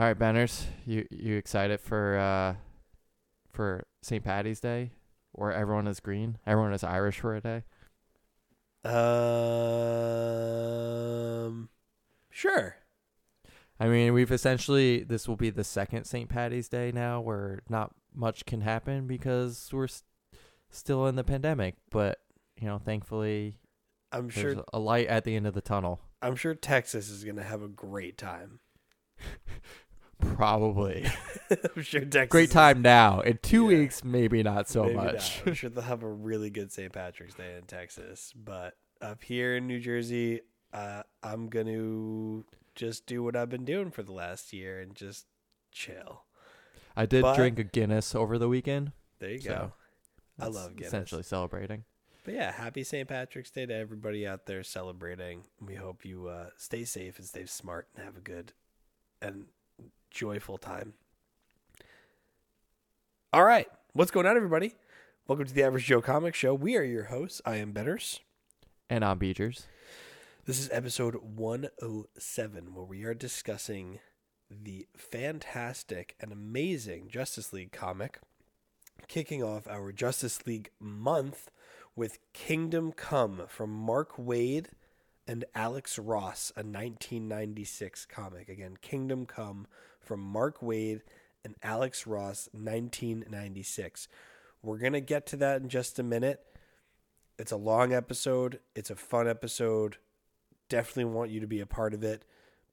All right, Benners, you you excited for uh for St. Patty's Day, where everyone is green, everyone is Irish for a day? Um, sure. I mean, we've essentially this will be the second St. Patty's Day now, where not much can happen because we're s- still in the pandemic. But you know, thankfully, I'm sure. a light at the end of the tunnel. I'm sure Texas is gonna have a great time. Probably I'm sure Texas. great time now. In two Yeah. weeks, maybe not so maybe much. not. I'm sure they'll have a really good St. Patrick's Day in Texas, but up here in New Jersey, uh, I'm gonna just do what I've been doing for the last year and just chill. I did But- drink a Guinness over the weekend. There you So, go. I love Guinness. Essentially celebrating. But yeah, happy St. Patrick's Day to everybody out there celebrating. We hope you uh, stay safe and stay smart and have a good and joyful time. All right, what's going on, everybody? Welcome to the Average Joe Comic Show. We are your hosts. I am Betters. And I'm Beechers. This is episode 107, where we are discussing the fantastic and amazing Justice League comic, kicking off our Justice League month with Kingdom Come from Mark Waid and Alex Ross, a 1996 comic. Again, Kingdom Come from Mark Waid and Alex Ross, 1996. We're going to get to that in just a minute. It's a long episode, it's a fun episode. Definitely want you to be a part of it.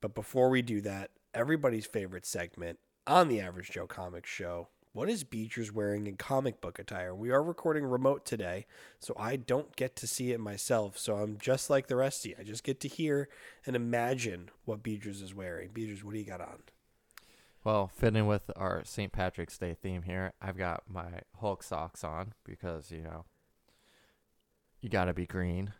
But before we do that, everybody's favorite segment on the Average Joe Comic Show. What is Beechers wearing in comic book attire? We are recording remote today, so I don't get to see it myself. So I'm just like the rest of you. I just get to hear and imagine what Beechers is wearing. Beechers, what do you got on? Well, fitting with our St. Patrick's Day theme here, I've got my Hulk socks on because, you know, you got to be green.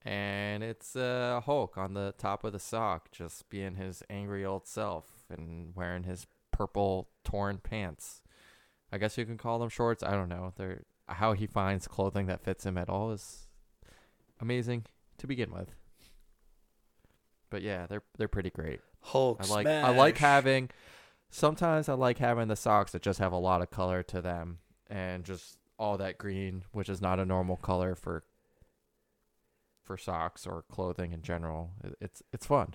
And it's uh, Hulk on the top of the sock, just being his angry old self and wearing his purple torn pants. I guess you can call them shorts. I don't know. They're how he finds clothing that fits him at all is amazing to begin with. But yeah, they're they're pretty great. Hulk I like I like having sometimes I like having the socks that just have a lot of color to them and just all that green, which is not a normal color for for socks or clothing in general. It's it's fun.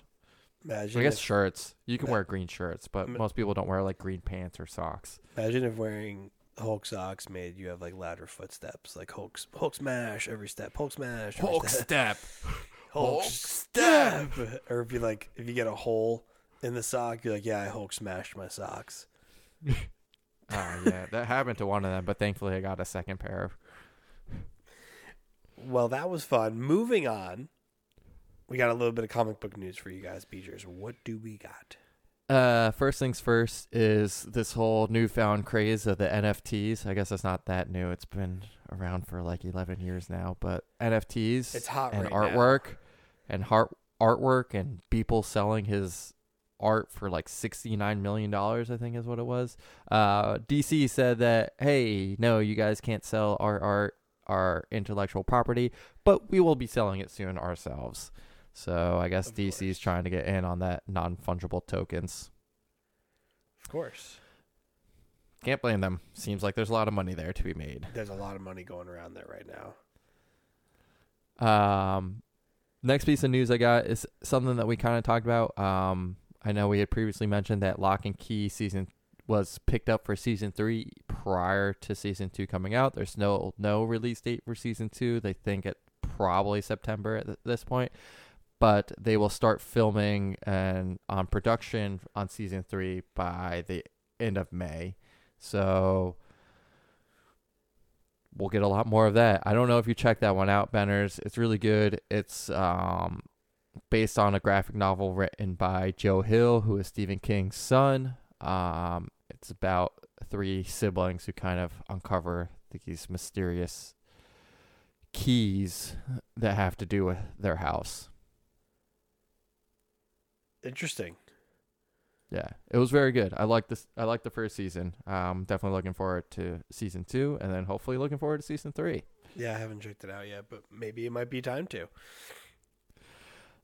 Imagine I guess if, shirts. You can wear green shirts, but most people don't wear like green pants or socks. imagine if wearing Hulk socks made you have like louder footsteps, like Hulk Hulk smash every step, Hulk smash, every step. step. Hulk Hulk step. Or if you like, if you get a hole in the sock, you're like, yeah, I Hulk smashed my socks. Oh yeah, that happened to one of them, but thankfully I got a second pair. Well, that was fun. Moving on, we got a little bit of comic book news for you guys, Beechers. What do we got? Uh, first things first is this whole newfound craze of the NFTs. I guess it's not that new. It's been around for like 11 years now, but NFTs It's hot and right now. artwork and heart artwork and people selling his art for like 69 million dollars, I think is what it was. Uh, DC said that, "Hey, no, you guys can't sell our art, our intellectual property, but we will be selling it soon ourselves." So, I guess Of DC's course. trying to get in on that non-fungible tokens. Of course. Can't blame them. Seems like there's a lot of money there to be made. There's a lot of money going around there right now. Um, next piece of news I got is something that we kind of talked about. Um, I know we had previously mentioned that Locke and Key season was picked up for season three prior to season two coming out. There's no no release date for season two. They think it probably September at this point, but they will start filming and on production on season three by the end of May. So we'll get a lot more of that. I don't know if you checked that one out, Benners. It's really good. It's um based on a graphic novel written by Joe Hill, who is Stephen King's son. Um, it's about three siblings who kind of uncover these mysterious keys that have to do with their house. Interesting. Yeah, it was very good. I like this. I like the first season. Um, definitely looking forward to season two, and then hopefully looking forward to season three. Yeah, I haven't checked it out yet, but maybe it might be time to.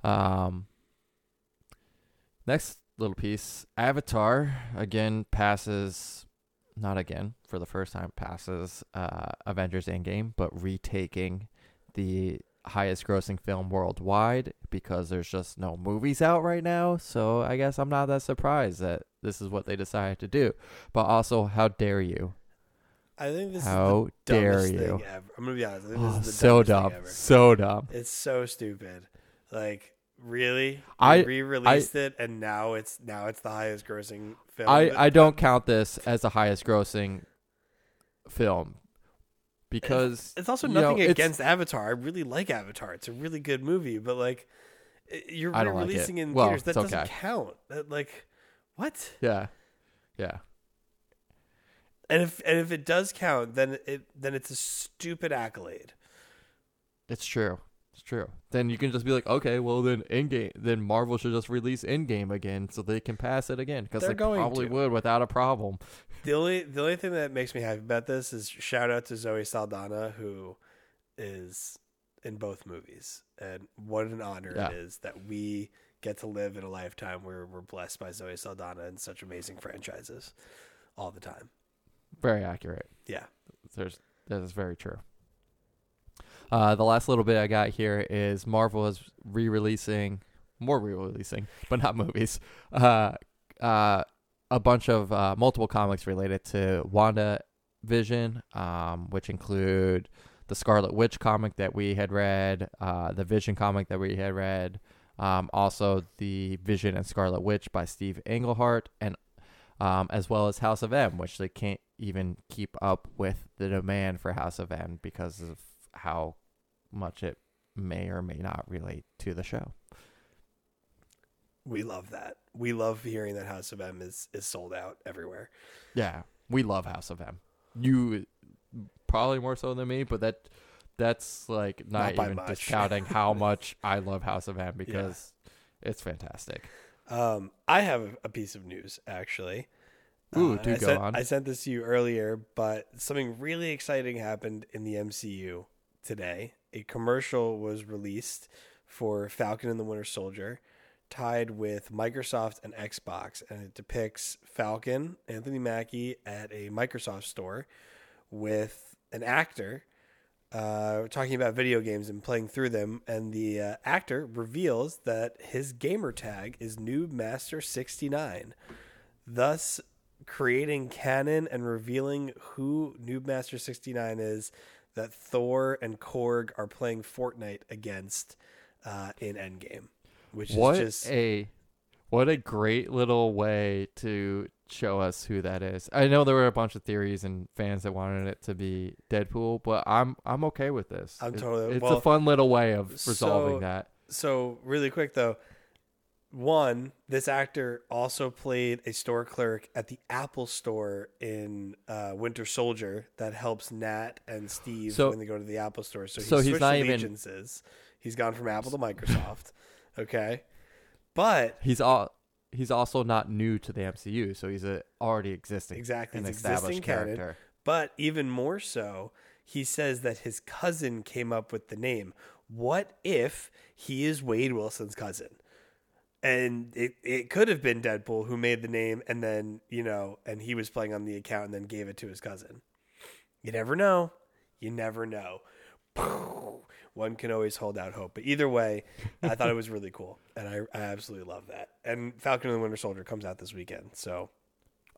Um, next little piece. Avatar again passes, not again for the first time passes uh, Avengers Endgame, but retaking the highest grossing film worldwide because there's just no movies out right now. So I guess I'm not that surprised that this is what they decided to do. But also, how dare you? I think this How is the dare dumbest you? thing ever. I'm gonna be honest. I think this Oh, is the so dumb. So dumb. It's so stupid. Like really, I- re-released it, and now it's now it's the highest grossing film. I, I don't count this as the highest grossing film because It's also you know, nothing against Avatar. I really like Avatar. It's a really good movie, but like you're I don't like in Well, theaters. That doesn't okay. count. That, like what? yeah, yeah. And if and if it does count, then it then it's a stupid accolade. It's true. It's true. Then you can just be like, okay, well then Endgame, then Marvel should just release Endgame again so they can pass it again because They're they going probably to. would without a problem. The only the only thing that makes me happy about this is shout out to Zoe Saldana who is in both movies, and what an honor Yeah. it is that we get to live in a lifetime where we're blessed by Zoe Saldana and such amazing franchises all the time. Very accurate. Yeah. There's that is very true. Uh, the last little bit I got here is Marvel is re-releasing more re-releasing, but not movies. Uh, uh, a bunch of uh, multiple comics related to Wanda Vision, um, which include the Scarlet Witch comic that we had read, uh, the Vision comic that we had read, um, also the Vision and Scarlet Witch by Steve Englehart, and um, as well as House of M, which they can't even keep up with the demand for House of M because of how much it may or may not relate to the show. We love that. We love hearing that House of M is is sold out everywhere. Yeah, we love House of M. You probably more so than me, but that that's like not, Not even much. discounting how much I love House of M because it's fantastic. Um, I have a piece of news actually. Ooh, and do I go sent, on. I sent this to you earlier, but something really exciting happened in the MCU today. A commercial was released for Falcon and the Winter Soldier, tied with Microsoft and Xbox, and it depicts Falcon, Anthony Mackie, at a Microsoft store with an actor uh, talking about video games and playing through them, and the uh, actor reveals that his gamer tag is NoobMaster69, thus creating canon and revealing who NoobMaster69 is that Thor and Korg are playing Fortnite against uh, in Endgame, which What is just a what a great little way to show us who that is. I know there were a bunch of theories and fans that wanted it to be Deadpool, but I'm I'm okay with this. I'm totally- It's well, a fun little way of resolving so- that. so really quick though one this actor also played a store clerk at the apple store in uh, winter soldier that helps nat and steve So- when they go to the apple store so, so he's, he's switched not even- allegiances he's gone from apple to microsoft okay but He's all he's also not new to the MCU, so he's a already existing Exactly, an he's established existing canon. character. But even more so, he says that his cousin came up with the name. What if he is Wade Wilson's cousin? And it, it could have been Deadpool who made the name and then, you know, and he was playing on the account and then gave it to his cousin. You never know. You never know. One can always hold out hope. But either way, I thought it was really cool. And I, I absolutely love that. And Falcon and the Winter Soldier comes out this weekend. So,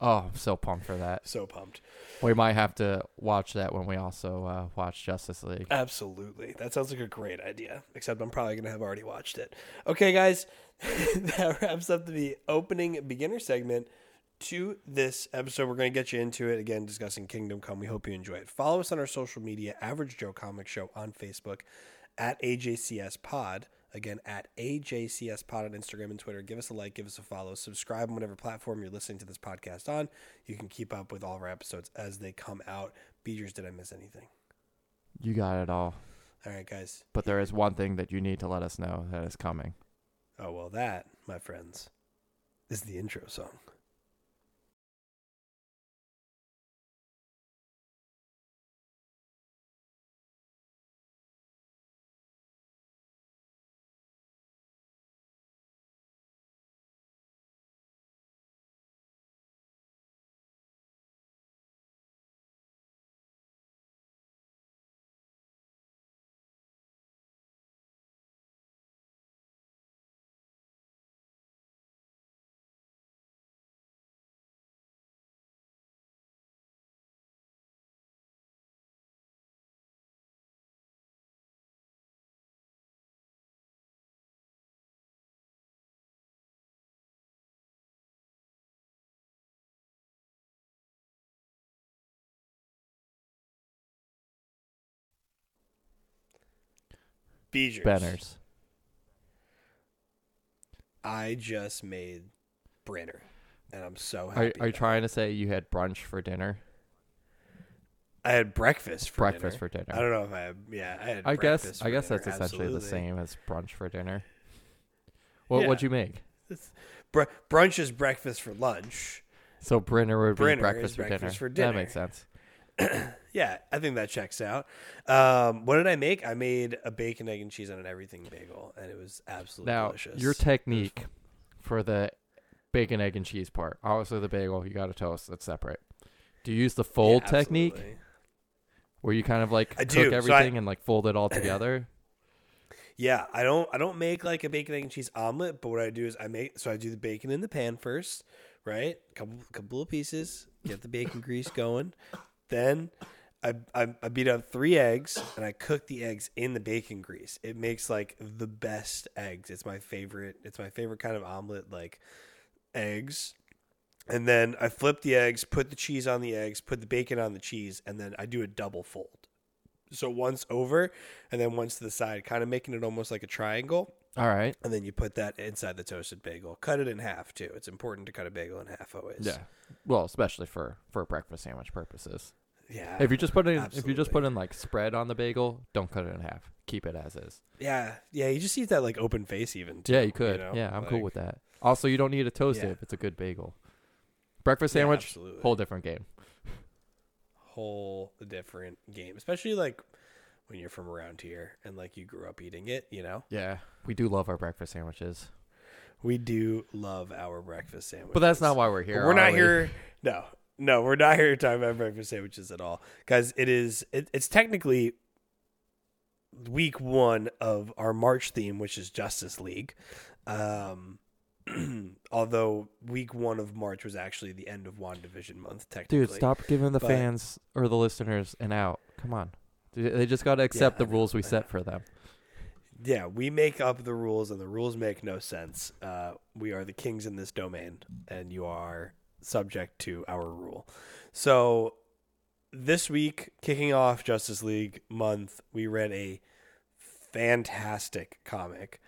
Oh, I'm so pumped for that. so pumped. We might have to watch that when we also uh, watch Justice League. Absolutely. That sounds like a great idea. Except I'm probably going to have already watched it. Okay, guys. that wraps up the opening beginner segment to this episode. We're going to get you into it again, discussing Kingdom Come. We hope you enjoy it. Follow us on our social media, Average Joe Comic Show on Facebook, at AJCS Pod. Again, at AJCS Pod on Instagram and Twitter. Give us a like, give us a follow, subscribe on whatever platform you're listening to this podcast on. You can keep up with all of our episodes as they come out. Beejers, did I miss anything? You got it all. All right, guys. But there is one thing that you need to let us know that is coming. Oh, well, that, my friends, is the intro song. Beegers. Benner's. I just made Brenner, and I'm so happy. are you about trying to say you had brunch for dinner? I had breakfast for breakfast dinner. for dinner. I don't know if I had. Yeah, I had. I guess I guess dinner, that's essentially the same as brunch for dinner. What Yeah. what'd you make? Br- brunch is breakfast for lunch. So Brinner would be breakfast, for, breakfast dinner. for That makes sense. Yeah, I think that checks out. Um, what did I make? I made a bacon, egg, and cheese on an everything bagel, and it was absolutely Now delicious. your technique for the bacon, egg, and cheese part. Obviously, the bagel you got to toast. That's separate. Do you use the Yeah, fold technique where you kind of like I cook do. So I- everything and like fold it all together? Yeah, I don't I don't make like a bacon egg and cheese omelet, but what I do is I make so I do the bacon in the pan first, right? Couple couple of pieces, get the bacon grease going. Then I, I I beat up three eggs and I cook the eggs in the bacon grease. It makes like the best eggs. It's my favorite. It's my favorite kind of omelet like eggs. And then I flip the eggs, put the cheese on the eggs, put the bacon on the cheese, and then I do a double fold. So once over and then once to the side, kind of making it almost like a triangle. All right. And then you put that inside the toasted bagel. Cut it in half too. It's important to cut a bagel in half always. Yeah. Well, especially for for breakfast sandwich purposes. Yeah. If you just put in if you just put in like spread on the bagel, don't cut it in half. Keep it as is. yeah. Yeah. You just eat that like open face even. Too, yeah, you could. know? yeah, I'm cool with that. Also, you don't need to toast Yeah. it if it's a good bagel. Breakfast sandwich, absolutely. whole different game. whole different game, especially like when you're from around here and like you grew up eating it. You know, Yeah, we do love our breakfast sandwiches, we do love our breakfast sandwiches. but that's not why we're But here. we're not we? here. No, no, we're not here to talk about breakfast sandwiches at all, guys. It is. It, it's technically week one of our March theme, which is Justice League. Um, although week one of March was actually the end of WandaVision month, technically. Dude, stop giving the But- fans or the listeners an out. Come on, they just got to accept I the rules we set for them. Yeah, we make up the rules, and the rules make no sense. Uh, we are the kings in this domain, and you are subject to our rule. So, this week, kicking off Justice League month, we read a fantastic comic,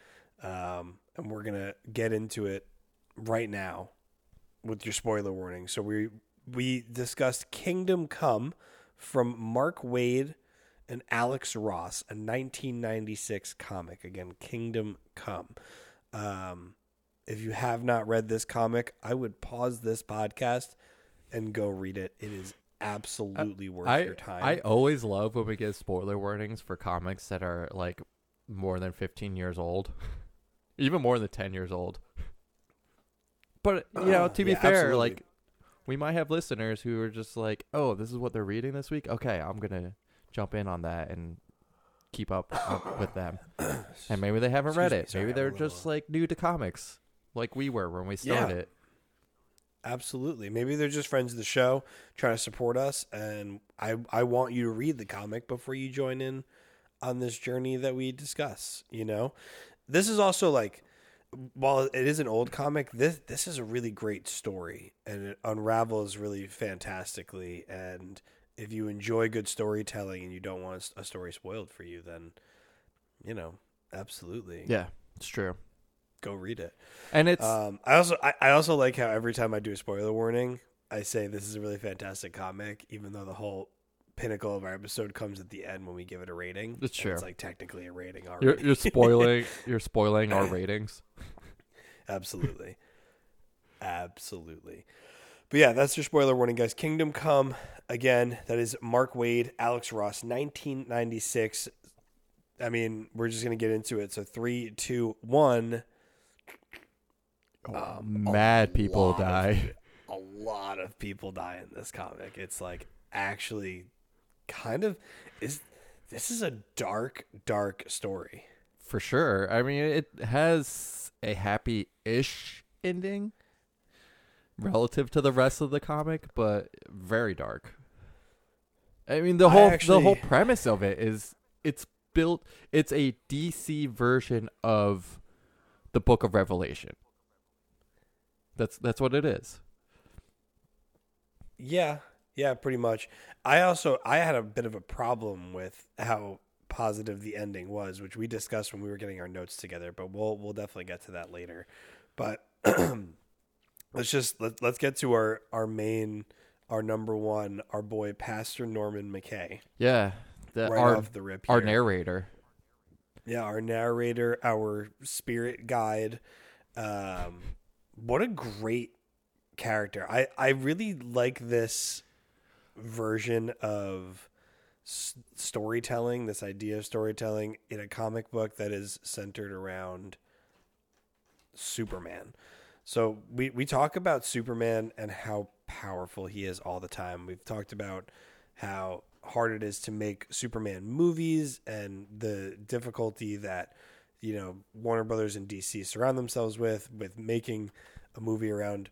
um, and we're gonna get into it right now with your spoiler warning. So we we discussed Kingdom Come from Mark Waid and Alex Ross, a 1996 comic. Again, Kingdom Come. Um, if you have not read this comic, I would pause this podcast and go read it. It is absolutely worth I your time. I always love when we get spoiler warnings for comics that are like more than 15 years old, even more than 10 years old. But you know, to be Yeah, fair, absolutely. like we might have listeners who are just like, "Oh, this is what they're reading this week. Okay, I'm gonna jump in on that and keep up, up with them." And maybe they haven't read Excuse me, it. sorry, maybe they're little- just like new to comics, like we were when we started. Absolutely. Maybe they're just friends of the show trying to support us and I I want you to read the comic before you join in on this journey that we discuss, you know? This is also like while it is an old comic, this this is a really great story and it unravels really fantastically and if you enjoy good storytelling and you don't want a story spoiled for you then you know, absolutely Yeah, it's true. go read it. And it's Um, I also I, I also like how every time I do a spoiler warning, I say this is a really fantastic comic, even though the whole pinnacle of our episode comes at the end when we give it a rating. It's true. It's like technically a rating already. you're, you're spoiling you're spoiling our ratings. Absolutely. Absolutely. But yeah, that's your spoiler warning, guys. Kingdom Come again. That is Mark Waid, Alex Ross, 1996. I mean, we're just gonna get into it. So three, two, one. Um, Mad people of- die. a lot of people die in this comic. It's like actually kind of is this is a dark, dark story. For sure. I mean, it has a happy-ish ending relative to the rest of the comic, but very dark. I mean, the I whole the whole premise of it is it's built it's a DC version of the Book of Revelation. That's that's what it is. Yeah, yeah, pretty much. I also I had a bit of a problem with how positive the ending was, which we discussed when we were getting our notes together. But we'll we'll definitely get to that later. But let's just let, let's get to our our main our number one our boy Pastor Norman McKay Yeah, the, right our off the rip. our narrator. Yeah, our narrator, our spirit guide. Um, what a great character. I, I really like this version of s- storytelling, this idea of storytelling in a comic book that is centered around Superman. So we, we talk about Superman and how powerful he is all the time. We've talked about how hard it is to make Superman movies and the difficulty that you know Warner Brothers and DC surround themselves with with making a movie around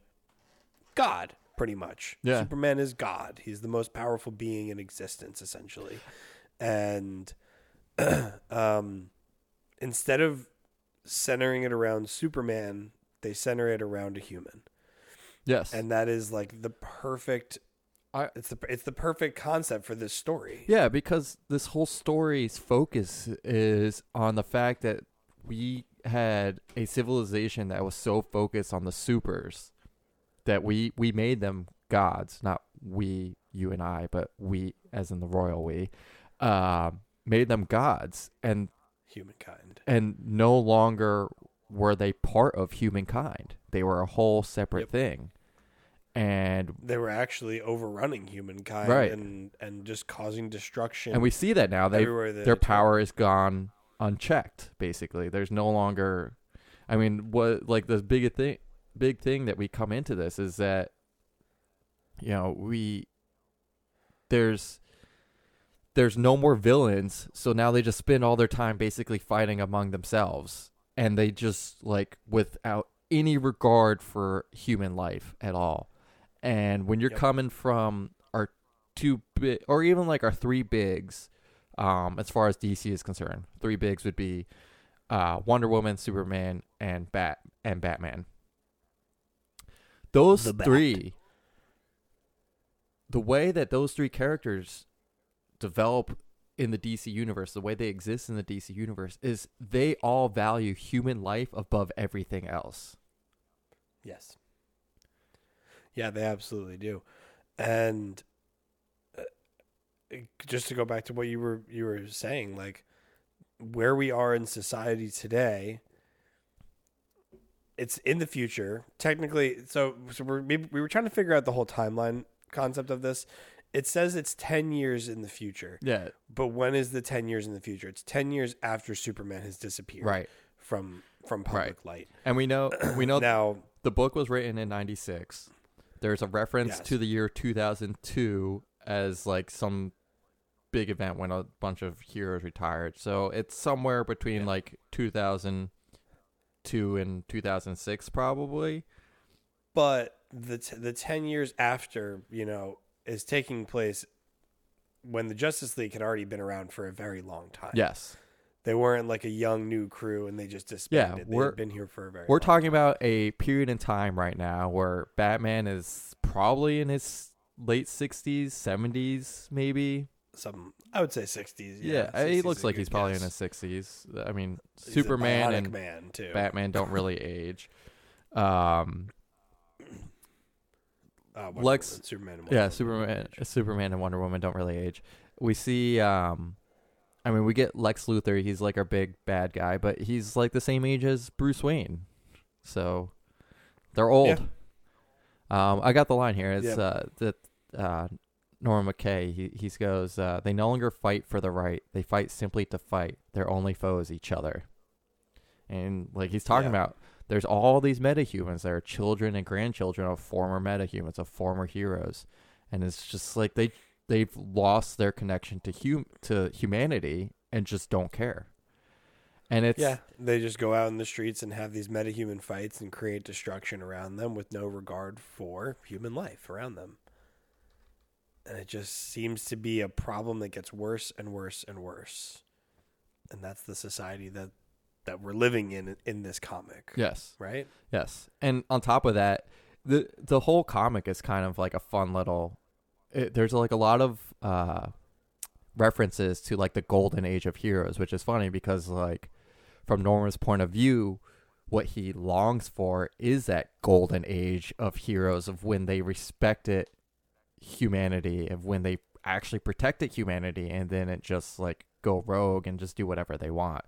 God pretty much. Yeah. Superman is God. He's the most powerful being in existence essentially. And um instead of centering it around Superman, they center it around a human. Yes, and that is like the perfect I- it's the it's the perfect concept for this story. Yeah, because this whole story's focus is on the fact that we had a civilization that was so focused on the supers that we we made them gods, not we, you and I, but we as in the royal we, uh, made them gods, and humankind. and no longer were they part of humankind. They were a whole separate Yep. thing, and they were actually overrunning humankind Right. and and just causing destruction and we see that now. They their power is gone unchecked basically there's no longer i mean what like the big thing big thing that we come into this is that you know we there's there's no more villains so now they just spend all their time basically fighting among themselves and they just like without any regard for human life at all and when you're Yep. coming from our two big or even like our three bigs um, as far as DC is concerned. Three bigs would be uh, Wonder Woman, Superman, and Bat and Batman. Those The Bat. three, the way that those three characters develop in the DC universe, the way they exist in the DC universe, is they all value human life above everything else. yes. Yeah they absolutely do. And uh, just to go back to what you were you were saying like where we are in society today it's in the future. Technically so so we're we we were trying to figure out the whole timeline concept of this it says it's 10 years in the future. Yeah, but when is the 10 years in the future? It's 10 years after superman has disappeared right. from from public light. And we know we know now the book was written in 96 there's a reference Yes. to the year 2002 as like some big event when a bunch of heroes retired. So it's somewhere between Yeah. like 2002 and 2006 probably. But the t- the 10 years after you know is taking place when the justice league had already been around for a very long time. Yes. They weren't like a young new crew and they just disbanded. They we're- been here for a very we're talking about a period in time right now where batman is probably in his late 60s 70s maybe. Some i would say 60s yeah, yeah, he looks like he's probably in his 60s i mean He's superman and man too. Batman don't really age. Um, Uh, Lex- Woman, superman and Wonder yeah, Woman. Superman, Superman and Wonder Woman don't really age. We see, um, I mean, we get Lex Luthor. He's like our big bad guy, but he's like the same age as Bruce Wayne, so they're old. Um, I got the line here. It's Yep. uh, that uh, Norman McKay. He he goes, uh, "They no longer fight for the right. They fight simply to fight. Their only foe is each other." And like he's talking Yeah. about, there's all these metahumans that are children and grandchildren of former metahumans, of former heroes, and it's just like they they've lost their connection to hum to humanity and just don't care. And it's yeah, they just go out in the streets and have these metahuman fights and create destruction around them with no regard for human life around them. And it just seems to be a problem that gets worse and worse and worse. And that's the society that that we're living in in this comic, yes. right? Yes, and on top of that, the the whole comic is kind of like a fun little. It, there's like a lot of uh, references to like the golden age of heroes, which is funny because like from Norman's point of view, what he longs for is that golden age of heroes of when they respected humanity, of when they actually protected humanity, and then it just like go rogue and just do whatever they want.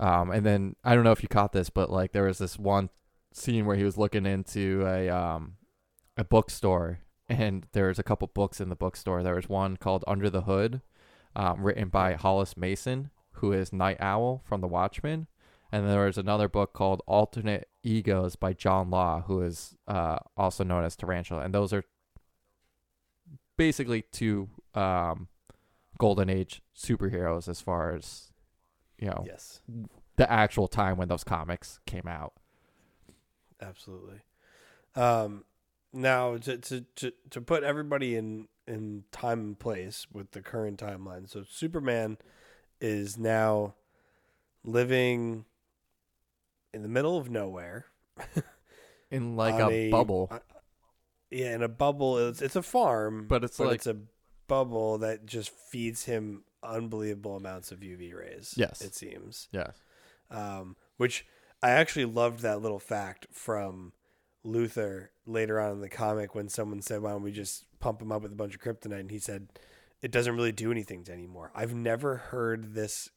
Um, and then I don't know if you caught this, but like there was this one scene where he was looking into a um a bookstore and there's a couple books in the bookstore. There was one called Under the Hood, um, written by Hollis Mason, who is Nite Owl from The Watchmen, and then there was another book called Alternate Egos by John Law, who is uh, also known as Tarantula, and those are basically two um, golden age superheroes as far as you know Yes, the actual time when those comics came out. absolutely. Um, now to, to to to put everybody in in time and place with the current timeline. So Superman is now living in the middle of nowhere. In like on a, bubble, uh, yeah, in a bubble. It's it's a farm, But it's like- it's a bubble that just feeds him unbelievable amounts of UV rays. Yes. it seems. yes, Um, which I actually loved that little fact from Luthor later on in the comic when someone said, "Why don't we just pump him up with a bunch of kryptonite?" and he said, "It doesn't really do anything to anymore." I've never heard this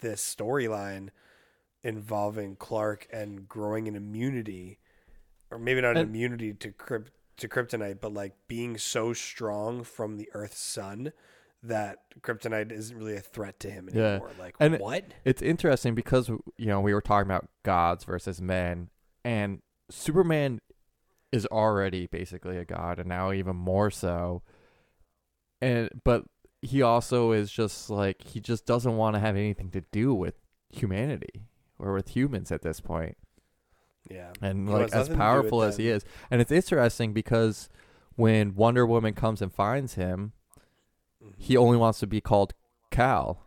this storyline involving Clark and growing an immunity, or maybe not an And- immunity to to kryptonite, but like being so strong from the Earth's sun that kryptonite isn't really a threat to him Yeah. anymore. Like And- what? it's interesting because you know we were talking about gods versus men, and Superman is already basically a god, and now even more so. And but he also is just like he just doesn't want to have anything to do with humanity or with humans at this point. Yeah. and like as nothing to do with powerful as he is and it's interesting because when wonder woman comes and finds him Mhm. he only wants to be called Kal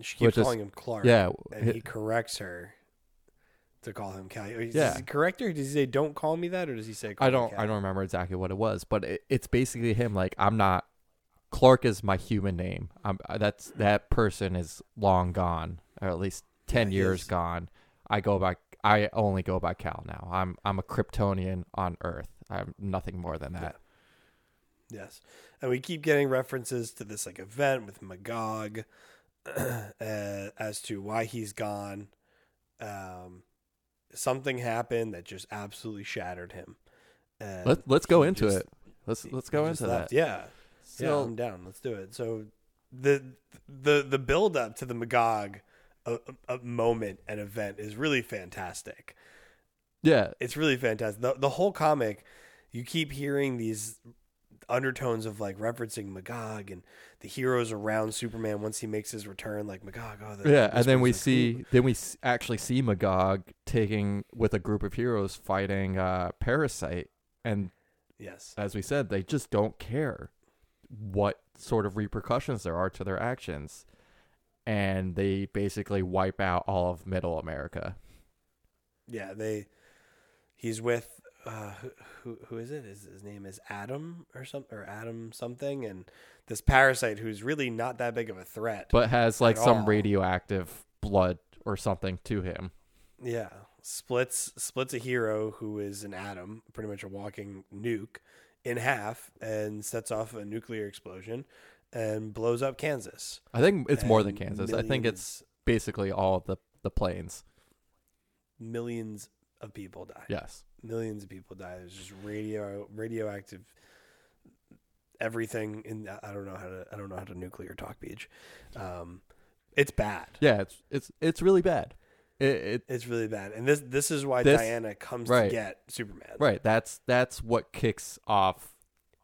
She keeps is- calling him Clark. yeah And he corrects her to call him Kal. Does Yeah. he correct her? Does he say, don't call me that? Or does he say, call i don't i don't remember exactly what it was but it, it's basically him like i'm not clark is my human name i'm uh, that's that person is long gone or at least 10 Yeah, years is. gone i go by i only go by Kal now i'm i'm a kryptonian on earth i'm nothing more than that Yes. And we keep getting references to this like event with Magog uh, as to why he's gone. Um, something happened that just absolutely shattered him. And Let, let's go into just- it let's let's go into left. that Yeah. yeah, I'm down. Let's do it. So the the the build up to the Magog a, a moment and event is really fantastic. yeah It's really fantastic. The the whole comic, you keep hearing these undertones of like referencing Magog and the heroes around Superman once he makes his return, like Magog. Oh, the yeah and then we see cool. then we actually see magog taking with a group of heroes fighting uh parasite and yes, as we said they just don't care what sort of repercussions there are to their actions and they basically wipe out all of middle america yeah. They he's with uh, who- who who is it? His, his name is Adam or some or Adam something, and this parasite who's really not that big of a threat. but has like some all. radioactive blood or something to him Yeah, splits splits a hero who is an atom, pretty much a walking nuke, in half, and sets off a nuclear explosion, and blows up Kansas. i think it's more than And kansas i think it's basically all the the plains millions of people die. yes Millions of people die. There's just radio radioactive everything in I don't know how to I don't know how to nuclear talk beach. Um, it's bad. yeah it's it's it's really bad it, it It's really bad. And this this is why This- Diana comes right. to get Superman. Right. That's that's what kicks off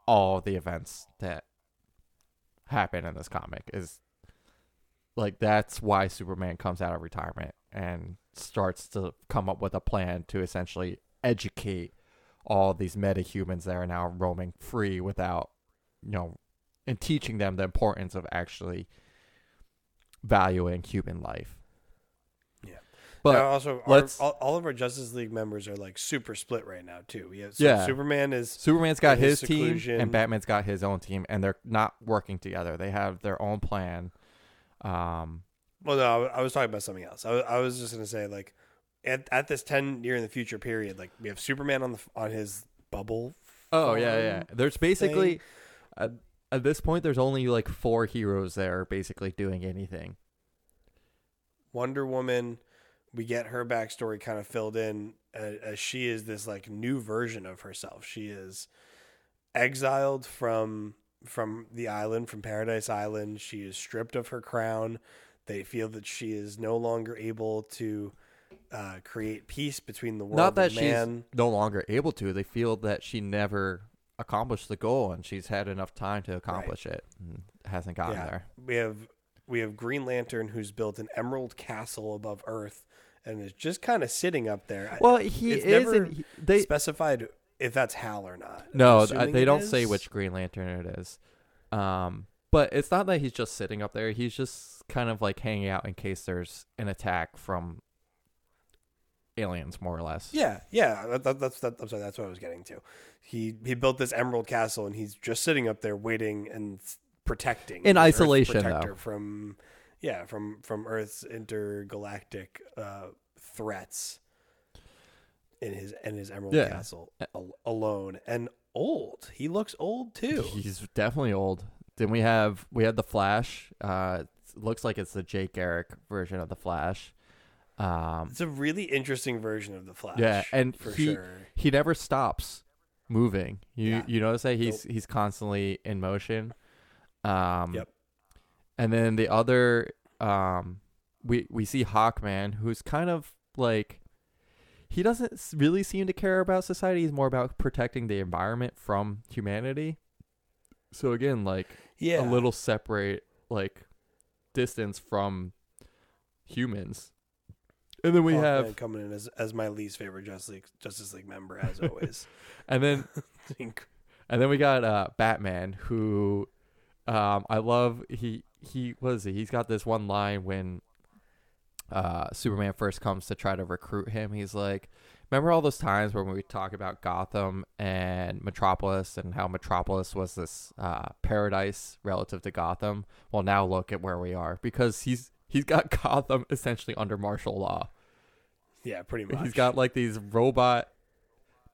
all the events that happen in this comic is like that's why Superman comes out of retirement and starts to come up with a plan to essentially educate all these metahumans that are now roaming free without you know and teaching them the importance of actually valuing human life. Yeah, but Now, also, our, all, all of our Justice League members are like super split right now too. We have, so Yeah. Superman is Superman's got his his team and Batman's got his own team, and they're not working together. They have their own plan. Um, well. No, I was talking about something else. I I was just gonna say like at at this ten year in the future period, like we have Superman on the on his bubble. oh yeah, yeah. There's basically at, at this point, there's only like four heroes there basically doing anything. Wonder Woman, we get her backstory kind of filled in as, as she is this like new version of herself. She is exiled from from the island, from Paradise Island. She is stripped of her crown. They feel that she is no longer able to uh, create peace between the world Not that and man. she's no longer able to. They feel that she never accomplished the goal, and she's had enough time to accomplish it, and hasn't gotten Yeah. there. We have we have Green Lantern who's built an emerald castle above Earth and is just kind of sitting up there. Well, he It's is. never he- they specified if that's Hal or not. No, they don't say which Green Lantern it is. Um, but it's not that he's just sitting up there. He's just kind of like hanging out in case there's an attack from aliens, more or less. Yeah, yeah. That, that, that's that, I'm sorry. That's what I was getting to. He he built this emerald castle, and he's just sitting up there waiting and protecting In isolation, though. from yeah from from Earth's intergalactic uh, threats. In his in his emerald Yeah. castle al- alone and old. He looks old too. He's definitely old. Then we have we had the Flash. Uh, looks like it's the Jay Garrick version of the Flash. Um, It's a really interesting version of the Flash. Yeah, and for he- sure. he never stops moving. You Yeah. you notice that he's he's constantly in motion. Um, Yep. And then the other, um, we we see Hawkman, who's kind of like, he doesn't really seem to care about society. He's more about protecting the environment from humanity. So again, like Yeah, a little separate, like distance from humans. And then we Hawkman have, coming in as as my least favorite Justice League Justice League member as always. and then And then we got uh Batman who um I love he he is it? He's got this one line when uh Superman first comes to try to recruit him. He's like, Remember all those times when we talk about Gotham and Metropolis and how Metropolis was this uh paradise relative to Gotham? Well now look at where we are because he's he's got Gotham essentially under martial law. Yeah, pretty much. He's got like these robot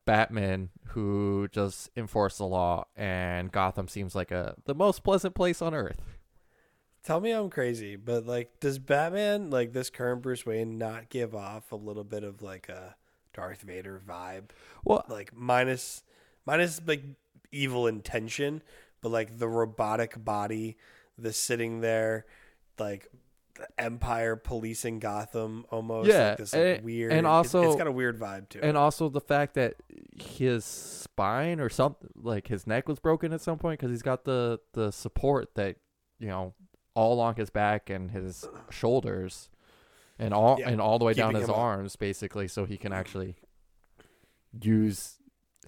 Batmen who just enforce the law, and Gotham seems like a the most pleasant place on earth. Tell me I'm crazy, but like, does Batman like this current Bruce Wayne not give off a little bit of like a Darth Vader vibe? Well, Like minus minus like evil intention, but like the robotic body, the sitting there, like Empire policing Gotham almost. Yeah, like this like, and- weird. and also- it's got a weird vibe too. and also the fact that his spine or something like his neck was broken at some point because he's got the the support that you know all along his back and his shoulders, and all Yeah, and all the way down his him up. arms, basically, so he can actually use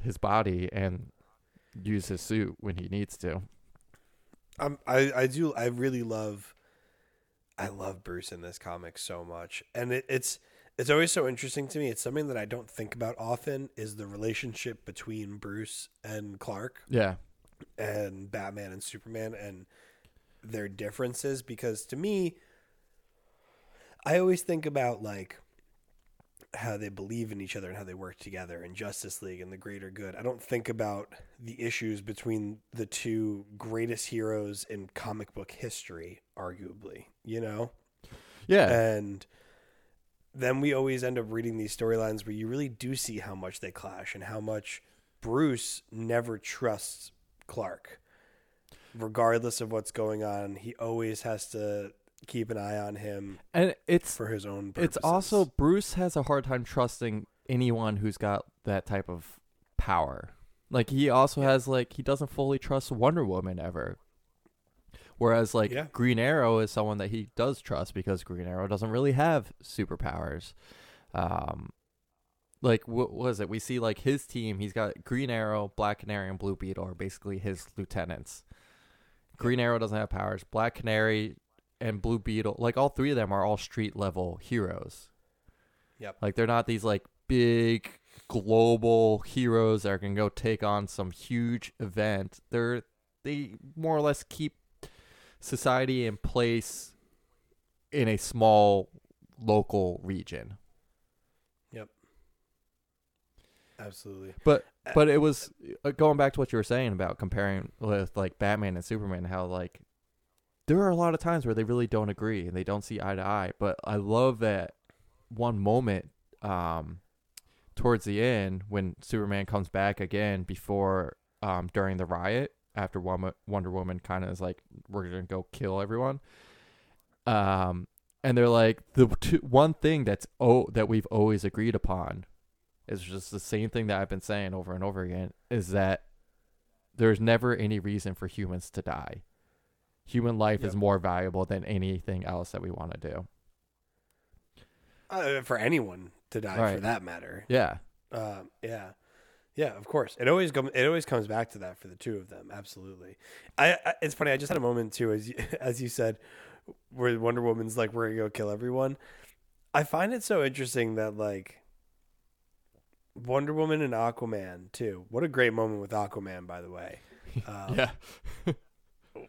his body and use his suit when he needs to. I'm, I I do I really love I love Bruce in this comic so much, and it, it's it's always so interesting to me. It's something that I don't think about often is the relationship between Bruce and Clark Yeah. and Batman and Superman and their differences because to me I always think about like how they believe in each other and how they work together in Justice League and the greater good. I don't think about the issues between the two greatest heroes in comic book history, arguably, you know? Yeah. And then we always end up reading these storylines where you really do see how much they clash and how much Bruce never trusts Clark. Regardless of what's going on, he always has to keep an eye on him and it's for his own purposes. it's also Bruce has a hard time trusting anyone who's got that type of power. Like he also has like he doesn't fully trust Wonder Woman ever. Whereas like Yeah. Green Arrow is someone that he does trust because Green Arrow doesn't really have superpowers. Um like what was it? We see like his team, he's got Green Arrow, Black Canary and Blue Beetle are basically his lieutenants. Green Arrow doesn't have powers. Black Canary and Blue Beetle, like all three of them are all street level heroes. Yep. Like they're not these like big global heroes that are gonna go take on some huge event. They're they more or less keep society in place in a small local region. Yep. Absolutely. But but it was uh, going back to what you were saying about comparing with like Batman and Superman, how like there are a lot of times where they really don't agree and they don't see eye to eye. But I love that one moment um, towards the end when Superman comes back again before um, during the riot after Wonder Woman kind of is like we're gonna go kill everyone. Um, and they're like the two, one thing that's oh that we've always agreed upon is just the same thing that I've been saying over and over again is that there's never any reason for humans to die. Human life is more valuable than anything else that we want to do. Uh, for anyone to die, for that matter. Yeah. Um, yeah, yeah, of course. It always comes. It always comes back to that for the two of them. Absolutely. I, I. It's funny. I just had a moment too, as you, as you said, where Wonder Woman's like, "We're gonna go kill everyone." I find it so interesting that like Wonder Woman and Aquaman too. What a great moment with Aquaman, by the way. Um, yeah.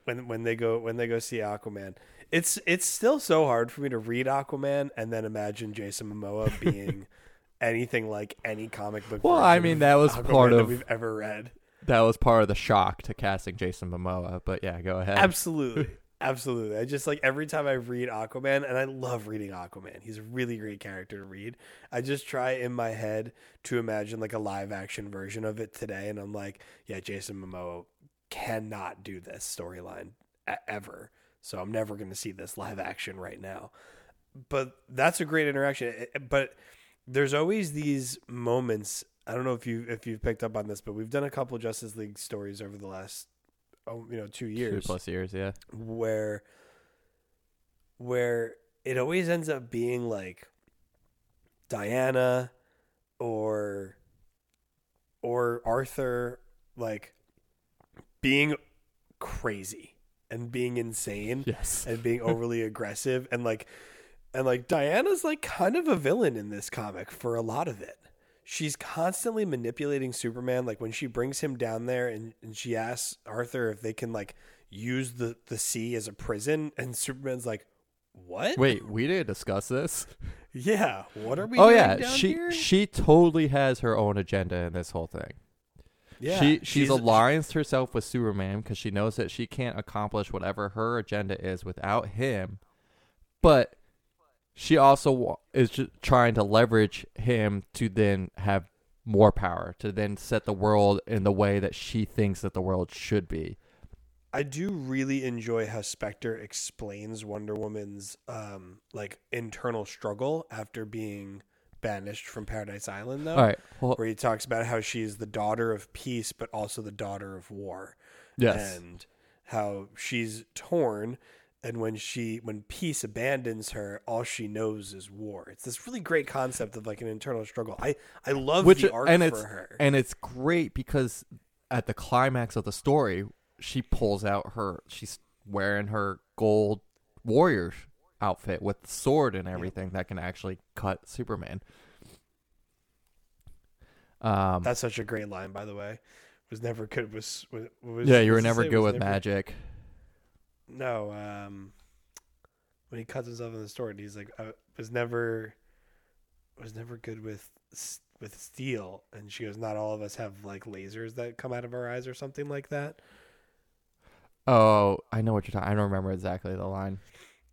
when when they go when they go see Aquaman. It's it's still so hard for me to read Aquaman and then imagine Jason Momoa being anything like any comic book. Well, I mean, that was Aquaman part of- we've ever read. That was part of the shock to casting Jason Momoa, but yeah, go ahead. Absolutely. Absolutely. I just like every time I read Aquaman, and I love reading Aquaman. He's a really great character to read. I just try in my head to imagine like a live action version of it today, and I'm like, yeah, Jason Momoa cannot do this storyline ever. So I'm never going to see this live action right now. But that's a great interaction. It- it- But there's always these moments. I don't know if you if you've picked up on this, but we've done a couple Justice League stories over the last oh you know two Two years plus years, yeah. where where it always ends up being like Diana or or Arthur like being crazy and being insane Yes. and being overly aggressive and like and like Diana's like kind of a villain in this comic for a lot of it. She's constantly manipulating Superman like when she brings him down there and, and she asks Arthur if they can like use the the sea as a prison and Superman's like what? Wait, we didn't discuss this. Yeah, what are we oh doing yeah, she here? she totally has her own agenda in this whole thing. Yeah, she she's, allianced herself with Superman because she knows that she can't accomplish whatever her agenda is without him. But she also is just trying to leverage him to then have more power to then set the world in the way that she thinks that the world should be. I do really enjoy how Spectre explains Wonder Woman's um like internal struggle after being banished from Paradise Island though. All right. Well, Where he talks about how she's the daughter of peace but also the daughter of war. yes. And how she's torn and when she when peace abandons her, all she knows is war. It's this really great concept of like an internal struggle. I I love Which the arc and for it's her. and it's great because at the climax of the story, she pulls out her she's wearing her gold warrior outfit with the sword and everything that can actually cut Superman. Um, That's such a great line, by the way. Was never good. Was, was, was yeah, you were never good with never- magic. No, um, when he cuts himself in the store, and he's like, I was never, was never good with with steel, and she goes, not all of us have like lasers that come out of our eyes or something like that. Oh, I know what you're talking. I don't remember exactly the line.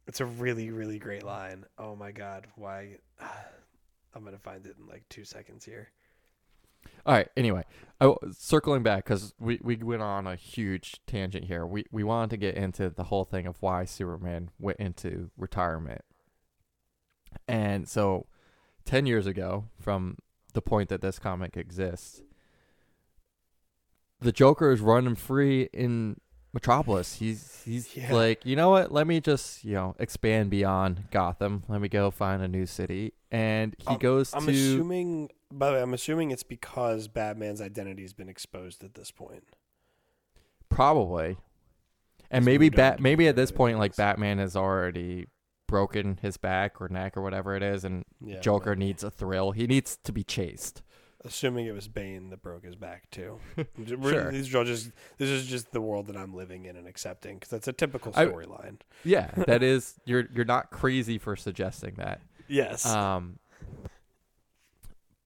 It's a really, really great line. Oh my god, why? I'm gonna find it in like two seconds here. All right. Anyway, I, circling back because we, we went on a huge tangent here. We we wanted to get into the whole thing of why Superman went into retirement. And so, ten years ago, from the point that this comic exists, the Joker is running free in Metropolis. He's he's Yeah. like, you know what? Let me just you know expand beyond Gotham. Let me go find a new city. And he Um, goes I'm to assuming, by the way, I'm assuming it's because Batman's identity has been exposed at this point. Probably. And maybe bat maybe at this point like. Batman has already broken his back or neck or whatever it is, and Yeah, Joker maybe. needs a thrill. He needs to be chased. Assuming it was Bane that broke his back too. Sure. These are just this is just the world that I'm living in and accepting because that's a typical storyline. Yeah, that is you're you're not crazy for suggesting that. Yes. Um,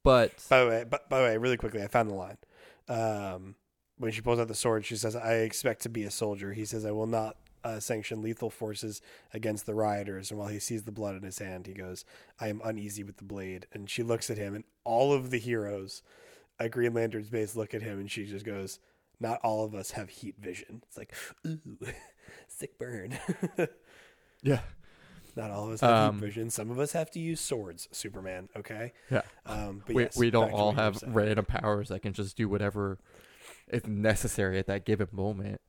but by the way, by, by the way, really quickly, I found the line. Um, when she pulls out the sword, she says, "I expect to be a soldier." He says, "I will not uh, sanction lethal forces against the rioters." And while he sees the blood in his hand, he goes, "I am uneasy with the blade." And she looks at him, and all of the heroes at Green Lantern's base look at him, and she just goes, "Not all of us have heat vision." It's like, ooh, sick burn. yeah, Not all of us have Um, heat vision. Some of us have to use swords. Superman, okay. yeah. Um, but we yes, we don't all what you were have random powers that can just do whatever is necessary at that given moment.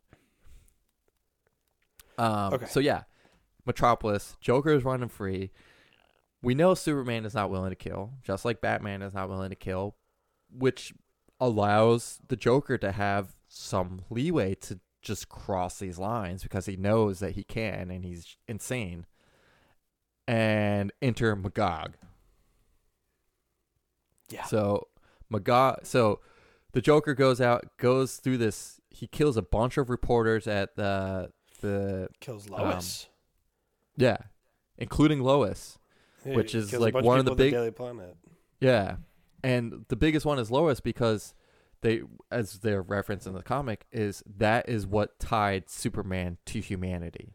Um, Okay. So yeah, Metropolis, Joker is running free. We know Superman is not willing to kill, just like Batman is not willing to kill, which allows the Joker to have some leeway to just cross these lines because he knows that he can and he's insane. And enter Magog. Yeah. So Magog so the Joker goes out, goes through this he kills a bunch of reporters at the the kills um, Lois. yeah, including Lois. Yeah, which is like one of the big- Daily Planet. Yeah. And the biggest one is Lois because they as they're referenced in the comic is that is what tied Superman to humanity.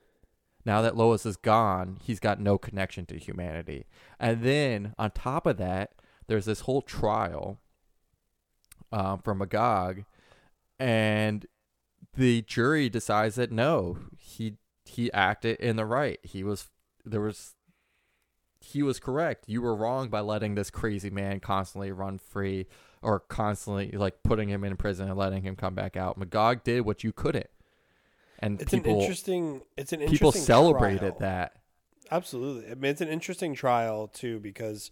Now that Lois is gone, he's got no connection to humanity. And then on top of that, there's this whole trial um, for Magog, and the jury decides that no, he he acted in the right. He was there was he was correct. You were wrong by letting this crazy man constantly run free or constantly like putting him in prison and letting him come back out. Magog did what you couldn't. And It's an people interesting. It's an interesting people celebrated trial. that. Absolutely. I mean, it's an interesting trial too because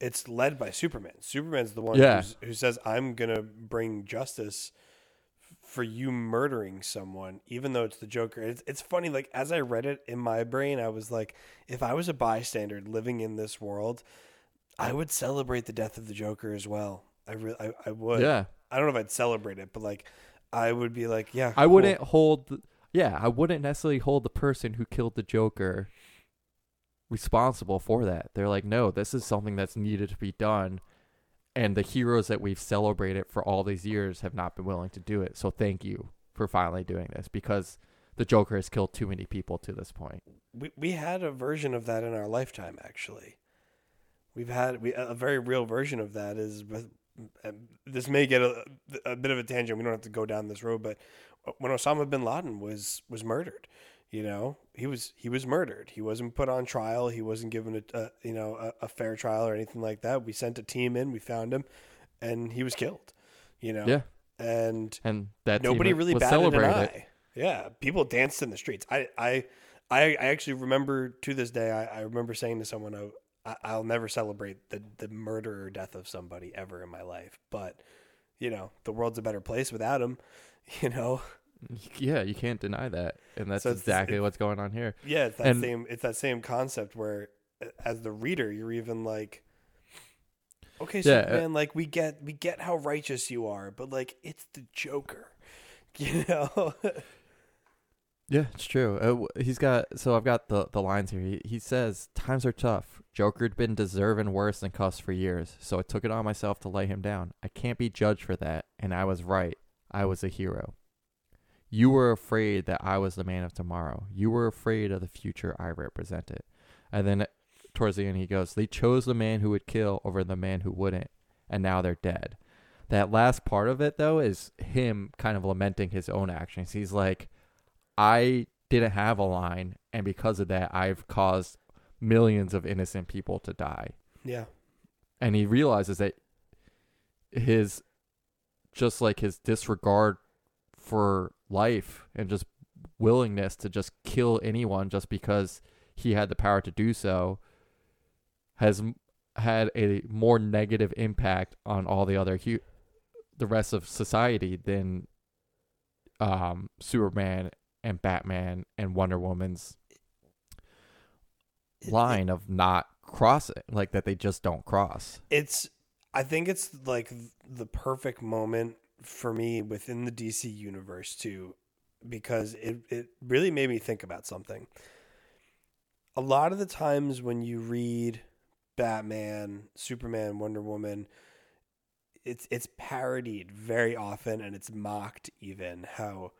it's led by Superman. Superman's the one Yeah. who's, who says, "I'm gonna bring justice for you murdering someone," even though it's the Joker. It's it's funny. Like as I read it in my brain, I was like, if I was a bystander living in this world, I would celebrate the death of the Joker as well. I really, I, I would. Yeah. I don't know if I'd celebrate it, but like, I would be like, yeah, I cool. wouldn't hold the, yeah, I wouldn't necessarily hold the person who killed the Joker responsible for that. They're like, no, this is something that's needed to be done. And the heroes that we've celebrated for all these years have not been willing to do it. So thank you for finally doing this because the Joker has killed too many people to this point. we we had a version of that in our lifetime actually we've had we a very real version of that is uh, this may get a, a bit of a tangent we don't have to go down this road but when Osama bin Laden was was murdered you know he was he was murdered he wasn't put on trial he wasn't given a, a you know a, a fair trial or anything like that we sent a team in we found him and he was killed you know Yeah. and And that nobody really was batted an celebrated. eye. Yeah, people danced in the streets. I, I, I, I actually remember to this day. I, I remember saying to someone, oh, I, "I'll never celebrate the the murder or death of somebody ever in my life." But you know, the world's a better place without him. You know, Yeah, you can't deny that. And that's So exactly what's going on here. yeah, it's that And- same. It's that same concept where, as the reader, you're even like. Okay, Yeah, uh, like we get we get how righteous you are, but like it's the Joker, you know. Yeah, it's true. Uh, he's got so I've got the the lines here. He, he says times are tough. Joker'd been deserving worse than cuss for years, so I took it on myself to lay him down. I can't be judged for that, and I was right. I was a hero. You were afraid that I was the man of tomorrow. You were afraid of the future I represented. And then uh, towards the end, he goes, They chose the man who would kill over the man who wouldn't, and now they're dead. That last part of it, though, is him kind of lamenting his own actions. He's like, I didn't have a line, and because of that, I've caused millions of innocent people to die. yeah, And he realizes that his, just like his disregard for life and just willingness to just kill anyone just because he had the power to do so, has had a more negative impact on all the other hu- the rest of society than um Superman and Batman and Wonder Woman's line of not crossing, like that they just don't cross. it's I think it's like the perfect moment for me within the DC universe too because it it really made me think about something. A lot of the times when you read Batman, Superman, Wonder Woman, it's it's parodied very often and it's mocked even how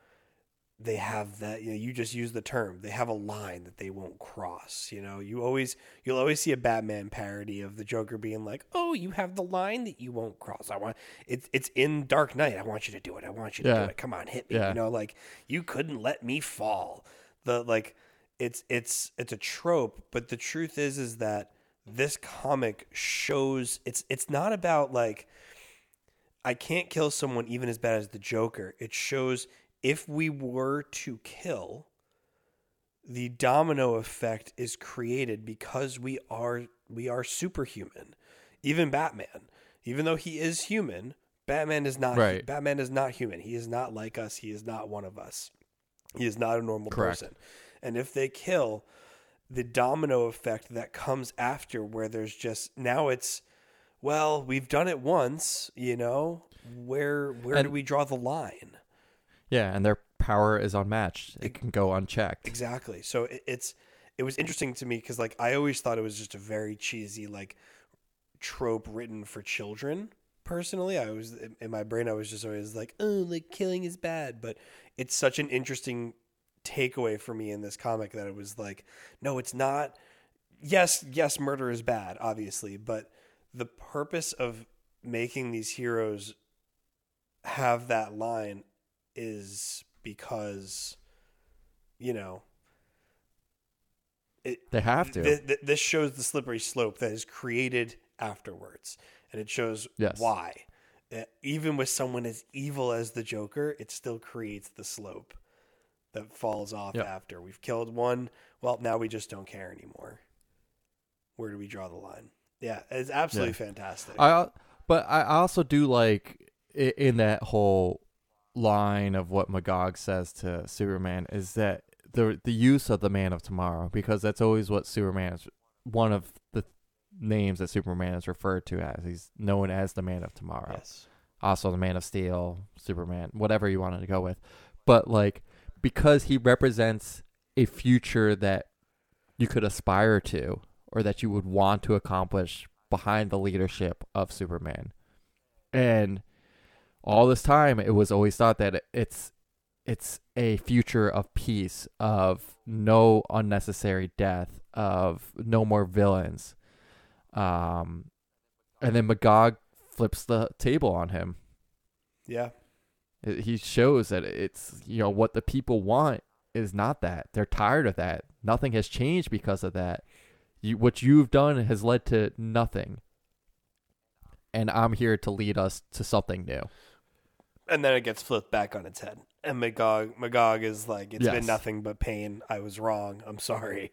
they have that you know you just use the term they have a line that they won't cross you know? You always you'll always see a batman parody of the joker being like oh you have the line that you won't cross. I want it's it's in dark knight. I want you to do it. I want you to Yeah. do it. Come on hit me Yeah. you know? Like you couldn't let me fall. The like it's it's it's a trope but the truth is is that this comic shows it's it's not about like I can't kill someone even as bad as the Joker. It shows if we were to kill, the domino effect is created because we are we are superhuman. Even Batman, even though he is human, Batman is not Right. Batman is not human. He is not like us. He is not one of us. He is not a normal Correct. person. And if they kill, the domino effect that comes after where there's just now it's well, we've done it once, you know. Where where do we draw the line? Yeah, and their power is unmatched. It can go unchecked. Exactly. So it, it's it was interesting to me because like I always thought it was just a very cheesy like trope written for children. Personally, I was in my brain. I was just always like, oh, like killing is bad, but it's such an interesting takeaway for me in this comic that it was like, no, it's not. Yes, yes, murder is bad, obviously, but the purpose of making these heroes have that line is because you know it, They have to. Th- th- this shows the slippery slope that is created afterwards, and it shows Yes. why. Uh, even with someone as evil as the Joker, it still creates the slope that falls off Yep. after we've killed one. Well, now we just don't care anymore. Where do we draw the line? Yeah, it's absolutely Yeah. fantastic. I but I also do like in that whole line of what Magog says to Superman is that the the use of the Man of Tomorrow because that's always what Superman is one of the names that Superman is referred to as. He's known as the Man of Tomorrow. yes. Also the Man of Steel, Superman, whatever you wanted to go with. But like because he represents a future that you could aspire to or that you would want to accomplish behind the leadership of Superman. And all this time it was always thought that it's it's a future of peace, of no unnecessary death, of no more villains. Um and then Magog flips the table on him. Yeah. It- He shows that it's you know what the people want is not that. They're tired of that. Nothing has changed because of that. You what you've done has led to nothing. And I'm here to lead us to something new. And then it gets flipped back on its head. And Magog, Magog is like, it's been nothing but pain. I was wrong. I'm sorry.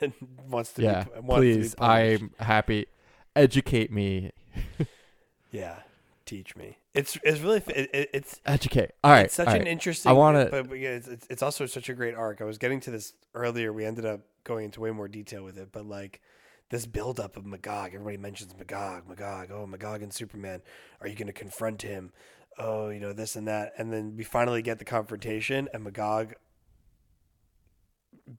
And wants to yeah, be, wants to be please. punished. I'm happy. Educate me. yeah. Teach me. It's it's really it, it, it's Educate. All right. it's such an right. interesting. wanna- but, but yeah, it's, it's it's also such a great arc. I was getting to this earlier. We ended up going into way more detail with it, but like this buildup of Magog. Everybody mentions Magog, Magog. Oh, Magog and Superman. Are you going to confront him? Oh, you know this and that, and then we finally get the confrontation, and Magog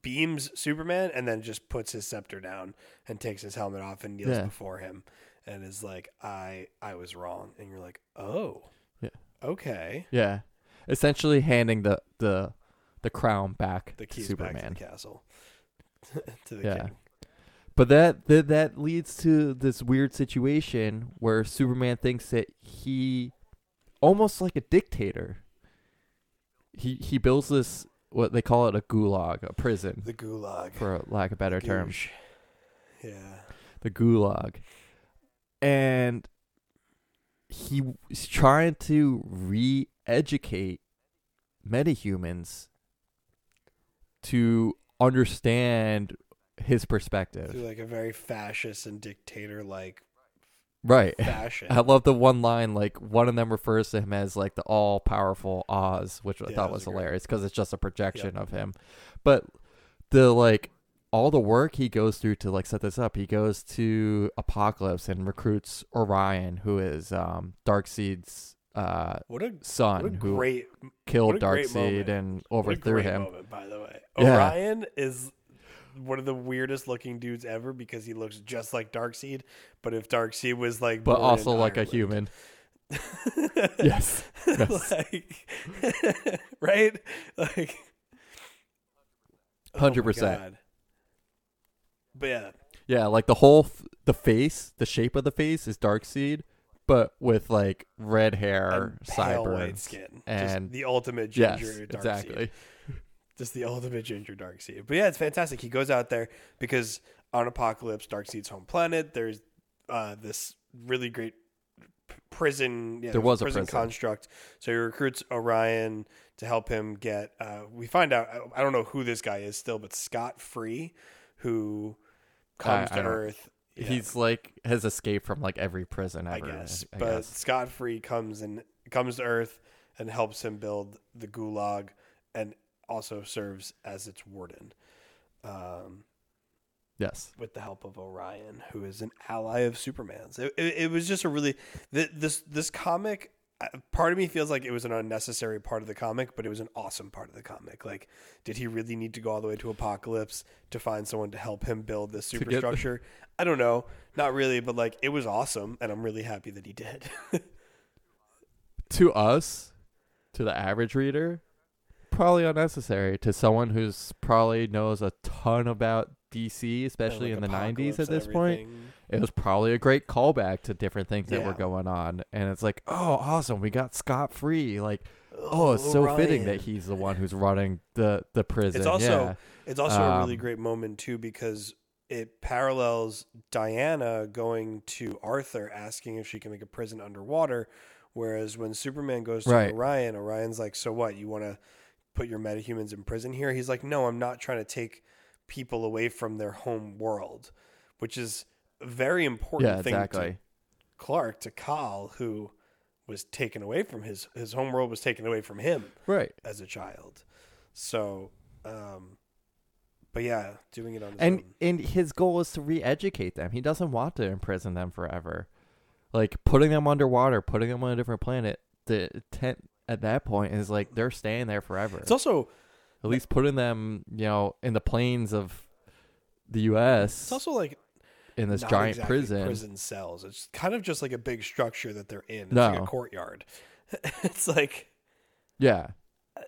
beams Superman, and then just puts his scepter down and takes his helmet off and kneels Yeah. before him, and is like, "I I was wrong," and you're like, "Oh, Yeah. okay." Yeah. Essentially handing the the the crown back the to Superman. back to the castle to the Yeah. king. But that, that that leads to this weird situation where Superman thinks that he almost like a dictator. He he builds this what they call it a gulag, a prison The gulag. for lack of better term. Yeah. The gulag. And he he's trying to re-educate metahumans to understand his perspective. Through like a very fascist and dictator like Right. fashion. I love the one line like one of them refers to him as like the all powerful Oz, which I Yeah, thought was was great. hilarious because it's just a projection of him. But the like all the work he goes through to like set this up. He goes to Apokolips and recruits Orion, who is um Darkseid's uh What a son, what a who great killed what a great Darkseid moment. and what a overthrew great him. moment, by the way. Yeah. Orion is one of the weirdest looking dudes ever because he looks just like Darkseid, but if Darkseid was like But also like a human. Yes. Yes. like right? Like Oh my 100%. But yeah, Yeah, like the whole f- the face, the shape of the face is Darkseid, but with like red hair, and pale white skin, and- just the ultimate Yes, ginger Darkseid. exactly. Just the ultimate ginger Darkseid. But yeah, it's fantastic. He goes out there because on Apokolips, Darkseid's home planet, there's uh, this really great prison. Yeah, There was a prison, prison. construct. So he recruits Orion to help him get. Uh, we find out. I don't know who this guy is still, but Scott Free, who comes I to don't- Earth. Yeah, He's like has escaped from like every prison I ever. guess, I but guess. Scott Free comes and comes to Earth and helps him build the Gulag, and also serves as its warden. Um, Yes. with the help of Orion, who is an ally of Superman's. It, it, it was just a really th- this this comic. uh, Part of me feels like it was an unnecessary part of the comic, but it was an awesome part of the comic. Like, did he really need to go all the way to Apokolips to find someone to help him build this get- superstructure? I don't know, not really, but like it was awesome, and I'm really happy that he did. To us, to the average reader, probably unnecessary. To someone who's probably knows a ton about DC, especially And, in the '90s at this point, it was probably a great callback to different things that were going on. And it's like, oh, awesome, we got Scott Free. Like, oh, it's so fitting that he's the one who's running the the prison. It's also yeah. it's also a really Um, great moment too because it parallels Diana going to Arthur asking if she can make a prison underwater, whereas when Superman goes to Right. Orion, Orion's like, "So what? You want to put your metahumans in prison here?" He's like, "No, I'm not trying to take people away from their home world," which is a very important yeah, thing exactly. to Clark to Kal, who was taken away from his his home world was taken away from him Right. as a child. So, um, but yeah, doing it on his and own. and his goal is to re-educate them. He doesn't want to imprison them forever. Like putting them underwater, putting them on a different planet. The intent at that point is like they're staying there forever. It's also At least putting them, you know, in the plains of the U.S. it's also like in this giant exactly prison. prison cells. It's kind of just like a big structure that they're in. It's like a courtyard. it's like Yeah. Uh,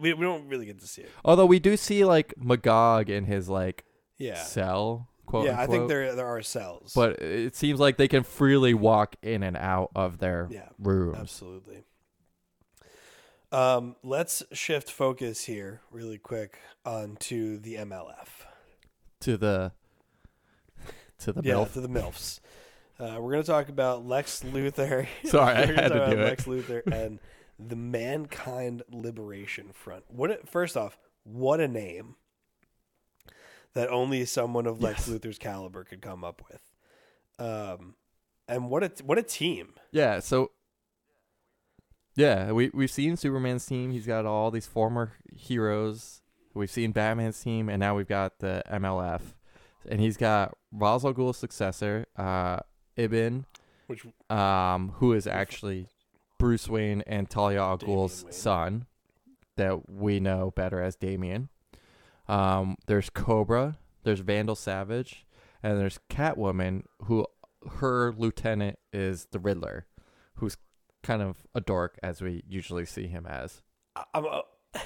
we we don't really get to see it. Although we do see like Magog in his like Yeah, cell, quote yeah. I think there there are cells, But it seems like they can freely walk in and out of their yeah, rooms. absolutely. Um, let's shift focus here really quick onto the MLF. to the to the yeah, MILF. to the MILFs. Uh, we're going to talk about Lex Luthor. Sorry, I had to do it. Lex Luthor and the Mankind Liberation Front. What? A, first off, what a name that only someone of Lex Yes. Luthor's caliber could come up with. Um, and what a what a team. Yeah, so yeah, we we've seen Superman's team. He's got all these former heroes. We've seen Batman's team, and now we've got the MLF, and he's got Ra's al Ghul's successor, uh, Ibn, Which um, who is actually Bruce Wayne and Talia al Ghul's son, that we know better as Damian. Um, there's Cobra, there's Vandal Savage, and there's Catwoman, who her lieutenant is the Riddler, who's kind of a dork as we usually see him as. I'm, uh,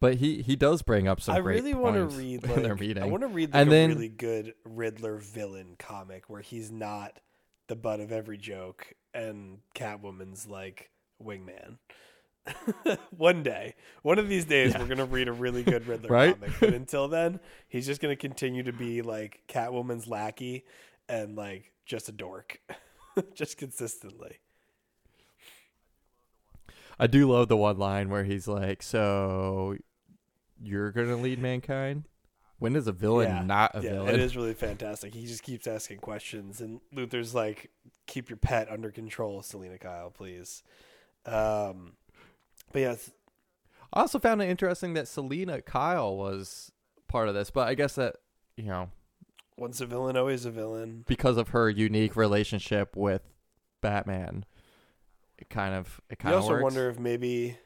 But he he does bring up some. I really want to read like their meeting. I want to read like And a then- really good Riddler villain comic where he's not the butt of every joke and Catwoman's like wingman. one day, one of these days, Yeah. we're gonna read a really good Riddler Right? comic. But until then, he's just gonna continue to be like Catwoman's lackey and like just a dork, just consistently. I do love the one line where he's like, "So you're gonna lead mankind? When is a villain Yeah, not a villain? yeah, villain?" it is really fantastic. He just keeps asking questions, and Luthor's like, "Keep your pet under control, Selina Kyle, please." Um, but yeah, I also found it interesting that Selina Kyle was part of this, but I guess that you know, Once a villain, always a villain. because of her unique relationship with Batman, it kind of it You kind of also works. wonder if maybe.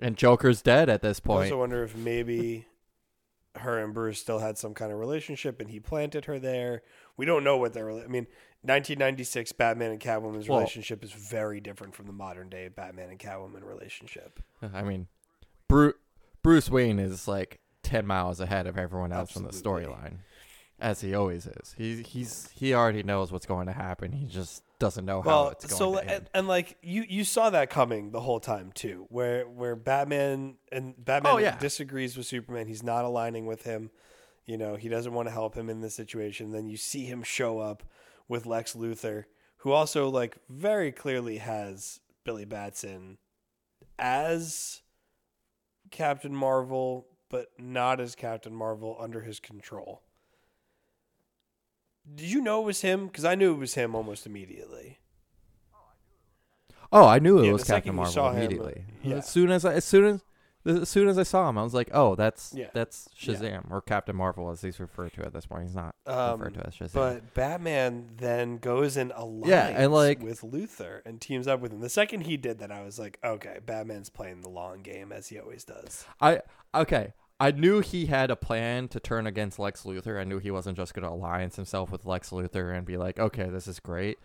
and Joker's dead at this point. I also wonder if maybe her and Bruce still had some kind of relationship, and he planted her there. We don't know what their. I mean, 1996 Batman and Catwoman's Well- relationship is very different from the modern day Batman and Catwoman relationship. I mean, Bruce Bruce Wayne is like ten miles ahead of everyone else in the storyline, as he always is. He he's he already knows what's going to happen. He just doesn't know how Well, it's going so to and, and like you you saw that coming the whole time too, where where Batman and Batman Oh, yeah. disagrees with Superman. He's not aligning with him. You know, he doesn't want to help him in this situation. Then you see him show up with Lex Luthor, who also like very clearly has Billy Batson as Captain Marvel, but not as Captain Marvel under his control. Did you know it was him? Because I knew it was him almost immediately. Oh, I knew it Yeah, was Captain Marvel saw him, uh, immediately. yeah. As soon as I, as soon as as soon as I saw him, I was like, "Oh, that's Yeah. that's Yeah. Shazam or Captain Marvel, as he's referred to at this point. He's not Um, referred to as Shazam." But Batman then goes in alliance Yeah, and, like- with Luthor and teams up with him. The second he did that, I was like, okay, Batman's playing the long game as he always does. I okay. I knew he had a plan to turn against Lex Luthor. I knew he wasn't just going to alliance himself with Lex Luthor and be like, "Okay, this is great."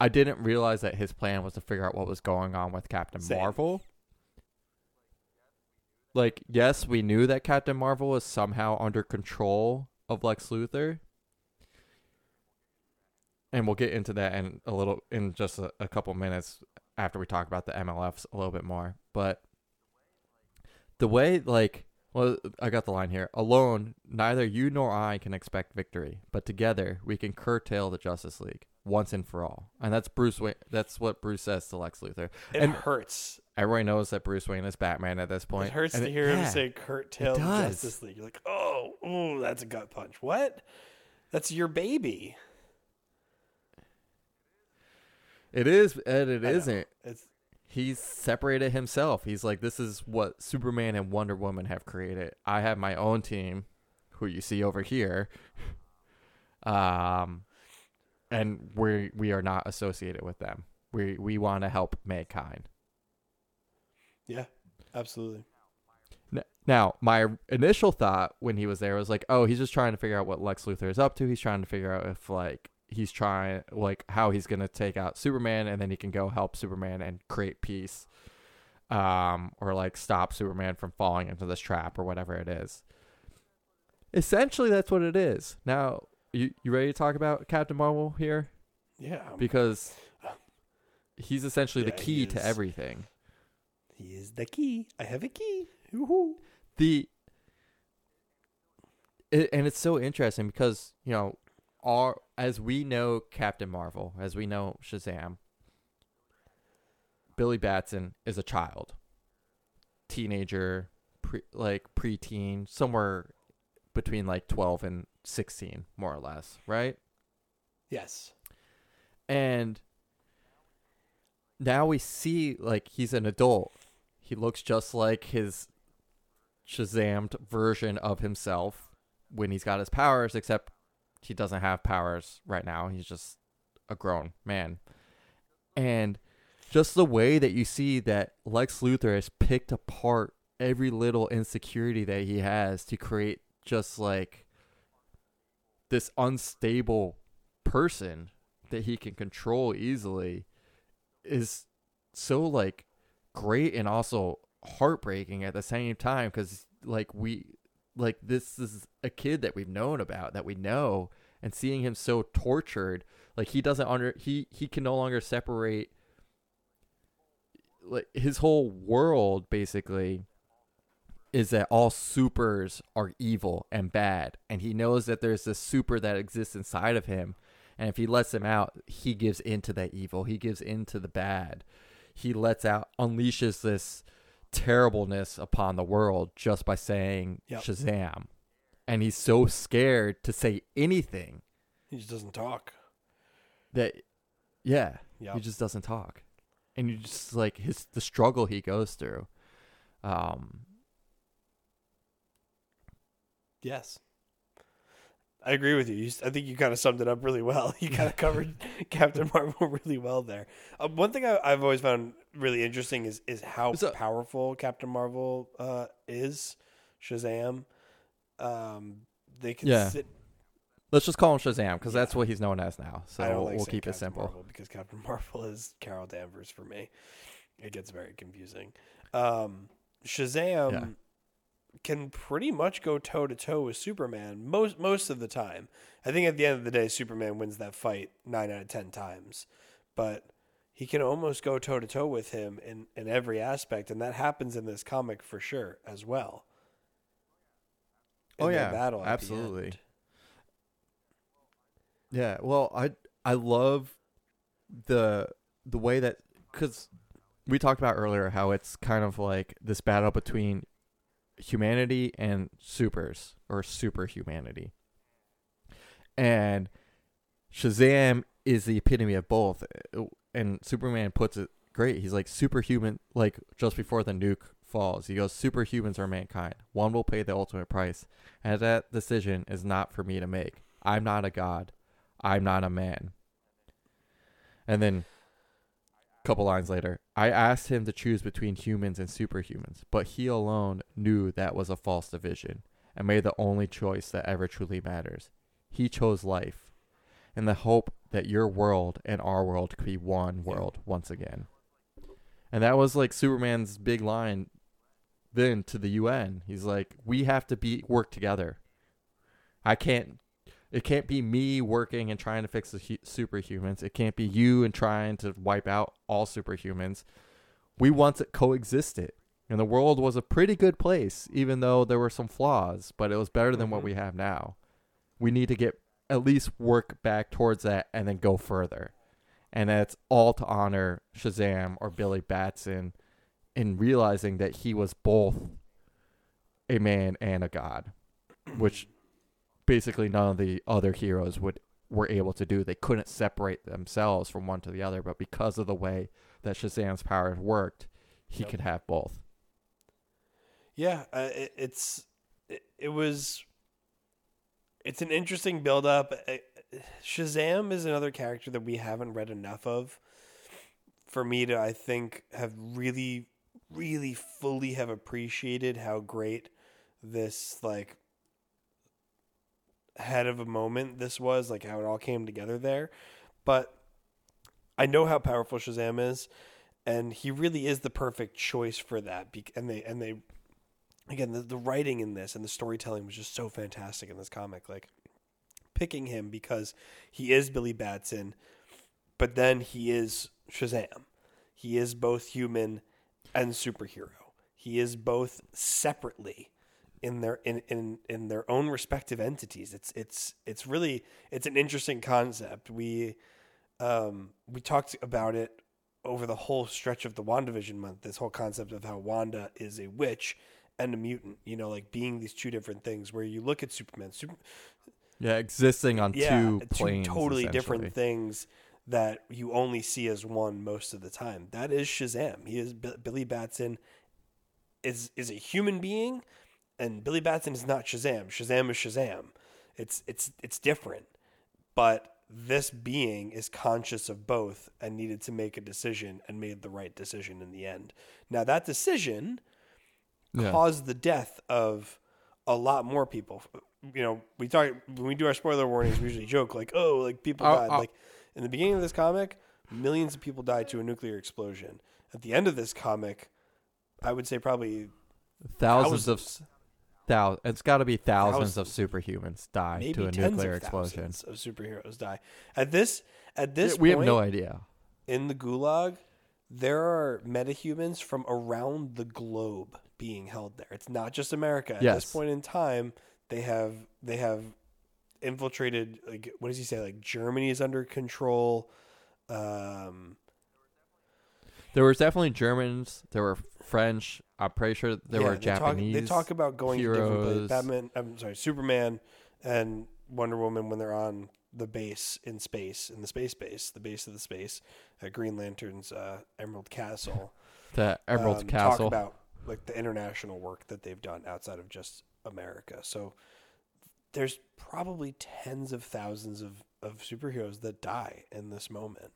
I didn't realize that his plan was to figure out what was going on with Captain Same. Marvel. Like, yes, we knew that Captain Marvel was somehow under control of Lex Luthor. And we'll get into that in a little in just a, a couple minutes after we talk about the MLFs a little bit more. But the way like well I got the line here. Alone, neither you nor I can expect victory, but together we can curtail the Justice League once and for all. And that's Bruce Wayne that's what Bruce says to Lex Luthor. It And- hurts. Everybody knows that Bruce Wayne is Batman at this point. It hurts And to hear yeah. him say curtail the. Justice League. You're like, oh, ooh, that's a gut punch. What? That's your baby. It is and it I isn't. It's He's separated himself. He's like, this is what Superman and Wonder Woman have created. I have my own team, who you see over here. Um, and we we are not associated with them. We we want to help mankind. yeah, absolutely. Now, my initial thought when he was there was like, oh, he's just trying to figure out what Lex Luthor is up to. He's trying to figure out if like he's trying like how he's gonna take out Superman, and then he can go help Superman and create peace, um, or like stop Superman from falling into this trap or whatever it is. Essentially, that's what it is. Now, you you ready to talk about Captain Marvel here? Yeah, um, Because he's essentially Yeah, the key to everything. he is the key. I have a key. Woohoo. the it, and it's so interesting because you know our as we know Captain Marvel, as we know Shazam, Billy Batson is a child, teenager, pre, like preteen, somewhere between like twelve and sixteen, more or less, right? Yes. And now we see like he's an adult. He looks just like his Shazammed version of himself when he's got his powers, except he doesn't have powers right now. He's just a grown man. And just the way that you see that Lex Luthor has picked apart every little insecurity that he has to create just like this unstable person that he can control easily is so like great and also heartbreaking at the same time because like we like this is a kid that we've known about that we know and seeing him so tortured like he doesn't under he he can no longer separate like his whole world basically is that all supers are evil and bad and he knows that there's this super that exists inside of him and if he lets him out he gives into that evil he gives into the bad. He lets out unleashes this terribleness upon the world just by saying Yep. shazam and he's so scared to say anything He just doesn't talk. that yeah Yeah. he just doesn't talk and you just like his the struggle he goes through um Yes. I agree with you. you. I think you kind of summed it up really well. You kind of covered Captain Marvel really well there. Uh, one thing I, have always found really interesting is is how So- powerful Captain Marvel uh, is. Shazam. Um, they can Yeah. sit. Let's just call him Shazam because that's what he's known as now. So we'll, like we'll keep it simple. Marvel because Captain Marvel is Carol Danvers for me. It gets very confusing. Um, Shazam Yeah. Can pretty much go toe to toe with Superman most most of the time. I think at the end of the day, Superman wins that fight nine out of ten times, but he can almost go toe to toe with him in in every aspect, and that happens in this comic for sure as well. In Oh, yeah, battle absolutely. Yeah, well, I I love the the way that because we talked about earlier how it's kind of like this battle between humanity and supers or super humanity, and Shazam is the epitome of both, uh, and Superman puts it great. He's like superhuman, like just before the nuke falls. He goes, "Superhumans are mankind. One will pay the ultimate price, and that decision is not for me to make. I'm not a god." I'm not a man. And then couple lines later, I asked him to choose between humans and superhumans, but he alone knew that was a false division and made the only choice that ever truly matters. He chose life in the hope that your world and our world could be one world once again. And that was like Superman's big line then to the UN. He's like, "We have to be work together. I can't it can't be me working and trying to fix the hu- superhumans. It can't be you and trying to wipe out all superhumans. We once coexisted, and the world was a pretty good place, even though there were some flaws. But it was better than what Mhm. we have now. We need to get at least work back towards that, and then go further. And that's all to honor Shazam or Billy Batson in realizing that he was both a man and a god, which basically none of the other heroes would were able to do. They couldn't separate themselves from one to the other, but because of the way that Shazam's powers worked, he Yep. could have both. Yeah, uh, it, it's it, it was it's an interesting build up. Shazam is another character that we haven't read enough of for me to I think have really really fully have appreciated how great this like head of a moment this was like how it all came together there. But I know how powerful Shazam is and he really is the perfect choice for that and they and they again the, the writing in this and the storytelling was just so fantastic in this comic like picking him because he is Billy Batson but then he is Shazam. He is both human and superhero. He is both separately in their in, in in their own respective entities it's it's it's really it's an interesting concept we um we talked about it over the whole stretch of the WandaVision month this whole concept of how Wanda is a witch and a mutant you know like being these two different things where you look at Superman Super, Yeah, existing on yeah, two two totally different things that you only see as one most of the time. That is Shazam. He is B- Billy Batson is is a human being, and Billy Batson is not Shazam. Shazam is Shazam. It's it's it's different, but this being is conscious of both and needed to make a decision and made the right decision in the end. Now that decision Yeah. caused the death of a lot more people. You know, we talk when we do our spoiler warnings. We usually joke like, "Oh, like people Oh, died." oh. Like in the beginning of this comic, millions of people died to a nuclear explosion. At the end of this comic, I would say probably Thousands of thou. It's got to be thousands, of superhumans die maybe to a tens nuclear of explosion. thousands of superheroes die. At this at this we have no idea. in the gulag, there are metahumans from around the globe being held there. It's not just America. At Yes. this point in time, they have they have infiltrated like what does he say? Like Germany is under control. Um There was definitely Germans. There were French. I'm pretty sure there were they talk- Japanese. they talk about going to different places. heroes. Batman I'm sorry, Superman and Wonder Woman when they're on the base in space, in the space base, the base of the space, at Green Lantern's uh, Emerald Castle. the Emerald um, Castle. Talk about like the international work that they've done outside of just America. So there's probably tens of thousands of of superheroes that die in this moment,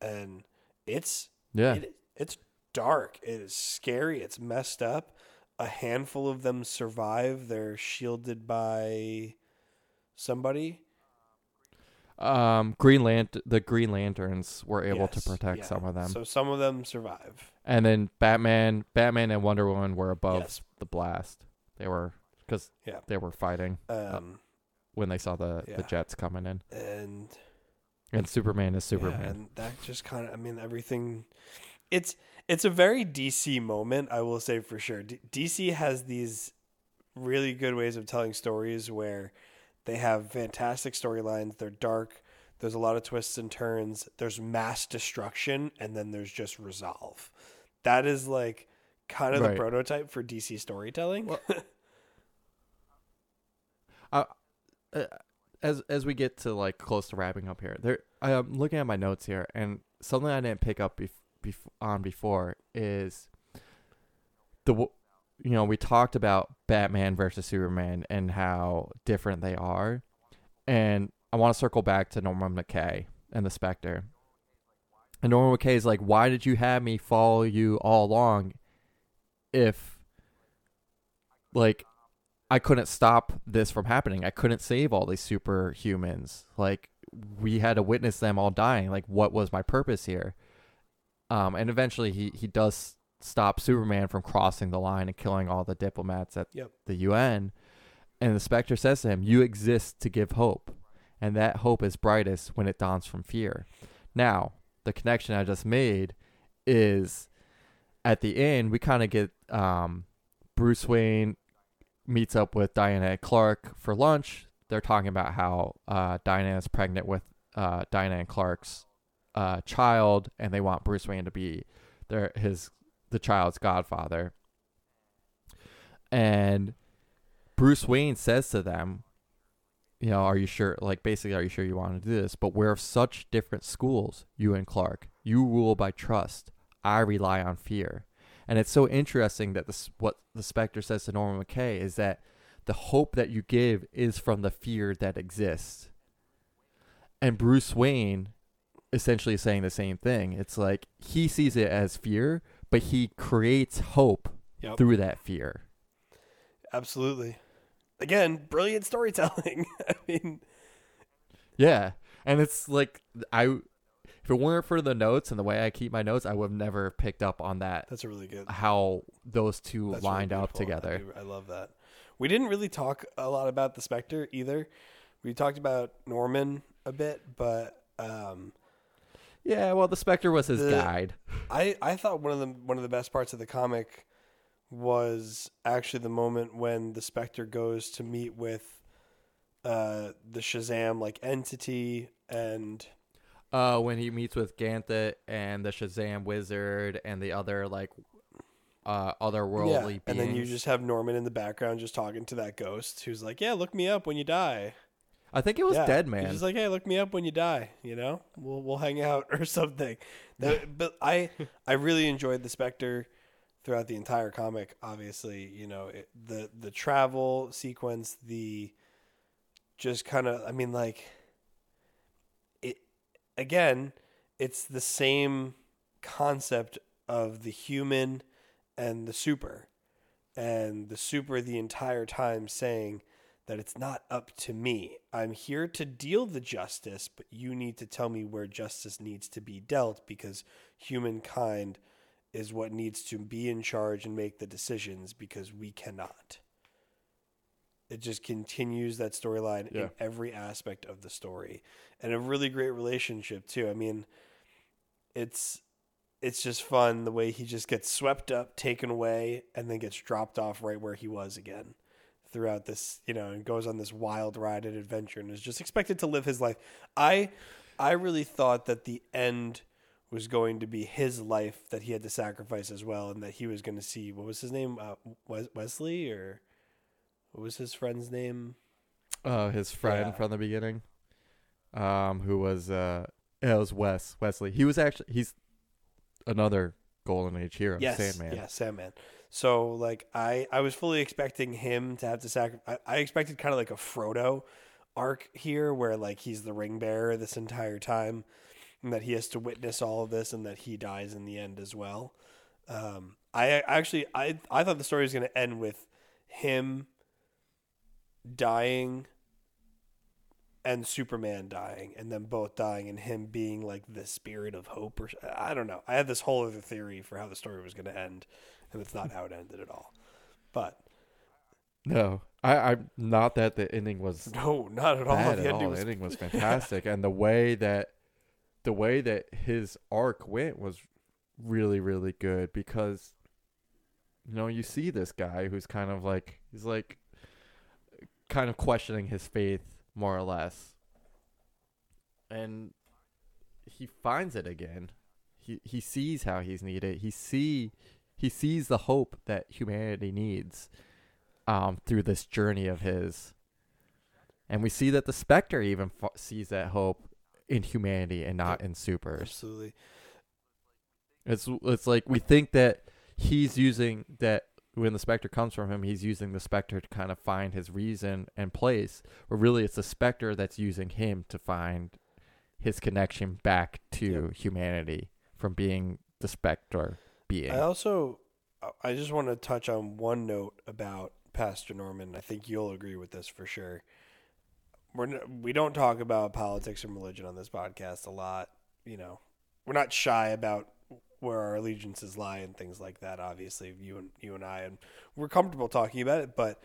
and it's Yeah. it, it's dark. It is scary. It's messed up. A handful of them survive. They're shielded by somebody. um, Green Lant- the Green Lanterns were able Yes, to protect yeah. some of them, So some of them survive. and then Batman, Batman and Wonder Woman were above Yes. the blast. They were because Yeah. they were fighting Um, when they saw the Yeah. the jets coming in, and and Superman is yeah, Superman. and that just kind of. I mean, everything. It's it's a very DC moment. I will say for sure. D- DC has these really good ways of telling stories where they have fantastic storylines. They're dark. There's a lot of twists and turns. There's mass destruction, and then there's just resolve. That is like kind of the prototype for DC storytelling. Well, uh, as as we get to like close to wrapping up here, there I'm looking at my notes here, and something I didn't pick up bef- bef- on before is the you know we talked about Batman versus Superman and how different they are, and I want to circle back to Norman McKay and the Spectre. And Norman McKay is like, "Why did you have me follow you all along, if like I couldn't stop this from happening. I couldn't save all these superhumans. Like we had to witness them all dying. Like what was my purpose here? Um, and eventually he he does stop Superman from crossing the line and killing all the diplomats at Yep. the UN. And the Spectre says to him, "You exist to give hope, and that hope is brightest when it dawns from fear." Now, the connection I just made is at the end we kind of get um, Bruce Wayne meets up with Diana and Clark for lunch. They're talking about how uh, Diana is pregnant with uh, Diana and Clark's uh, child, and they want Bruce Wayne to be their his the child's godfather. And Bruce Wayne says to them, you know, are you sure? Like, basically, are you sure you want to do this? But we're of such different schools, you and Clark. You rule by trust. I rely on fear. And it's so interesting that this what the Spectre says to Norman McKay is that the hope that you give is from the fear that exists. And Bruce Wayne essentially is saying the same thing. It's like he sees it as fear, but he creates hope Yep. through that fear. Absolutely. Again, brilliant storytelling. I mean, Yeah. And it's like I if it weren't for the notes and the way I keep my notes, I would have never picked up on that that's a really good. how those two That's really lined up beautiful. I together. do- I, love that. We didn't really talk a lot about the Spectre either. We talked about Norman a bit, but um, Yeah, well the Spectre was his The- guide. I I thought one of the one of the best parts of the comic was actually the moment when the Spectre goes to meet with uh, the Shazam like entity and Uh, when he meets with Ganthet and the Shazam wizard and the other like uh otherworldly beings. and then you just have Norman in the background just talking to that ghost who's like, "Yeah, look me up when you die." I think it was yeah. Deadman. He's just like, "Hey, look me up when you die." You know, we'll we'll hang out or something. That- but I I really enjoyed the Spectre throughout the entire comic. Obviously, you know it, the the travel sequence, the just kind of I mean like again. It's the same concept of the human and the super, and the super the entire time saying that it's not up to me. I'm here to deal the justice, but you need to tell me where justice needs to be dealt because humankind is what needs to be in charge and make the decisions because we cannot. It just continues that storyline Yeah. in every aspect of the story. And a really great relationship too. I mean, it's it's just fun the way he just gets swept up, taken away, and then gets dropped off right where he was again throughout this, you know, and goes on this wild ride and adventure and is just expected to live his life. I I really thought that the end was going to be his life that he had to sacrifice as well and that he was going to see what was his name uh, Wesley or what was his friend's name? uh his friend Yeah. from the beginning. Um who was uh it was Wes Wesley. He was actually he's another golden age hero, Yes, Sandman. yeah, Sandman. So like I I was fully expecting him to have to sacrifice. I expected kind of like a Frodo arc here, where like he's the ring bearer this entire time, and that he has to witness all of this, and that he dies in the end as well. Um, I actually I I thought the story was going to end with him dying and Superman dying, and them both dying, and him being like the spirit of hope, or I don't know. I had this whole other theory for how the story was going to end, and it's not how it ended at all. But no, I, I'm not that the ending was no, not at all. The at ending all. was The ending was fantastic, and the way that the way that his arc went was really really good because you know you see this guy who's kind of like he's like kind of questioning his faith more or less. And he finds it again. He he sees how he's needed. He see he sees the hope that humanity needs um through this journey of his. And we see that the Spectre even f- sees that hope in humanity and not in supers. Absolutely. It's it's like we think that he's using that when the Spectre comes from him, he's using the Spectre to kind of find his reason and place. But really, it's the Spectre that's using him to find his connection back to humanity from being the Spectre being. I also I just want to touch on one note about Pastor Norman. I think you'll agree with this for sure. We're n- we don't talk about politics and religion on this podcast a lot. You know, we're not shy about where our allegiances lie and things like that. Obviously, you and you and I, and we're comfortable talking about it. But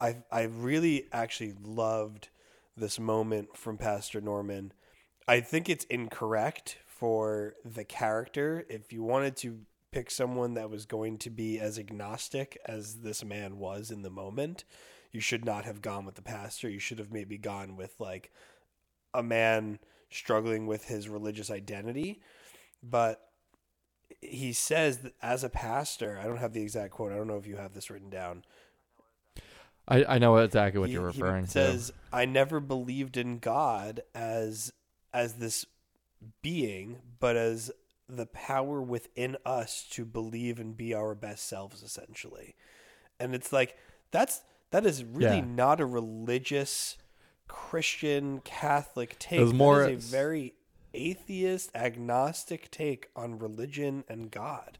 I I really actually loved this moment from Pastor Norman. I think it's incorrect for the character. If you wanted to pick someone that was going to be as agnostic as this man was in the moment, you should not have gone with the pastor. You should have maybe gone with like a man struggling with his religious identity. But he says that as a pastor, I don't have the exact quote. I don't know if you have this written down. I, I know exactly what He- you're referring to. he referring says, "I never believed in God as as this being, but as the power within us to believe and be our best selves, essentially." And it's like that's that is really Yeah. not a religious Christian Catholic take. was more- that is a very atheist, agnostic take on religion and God.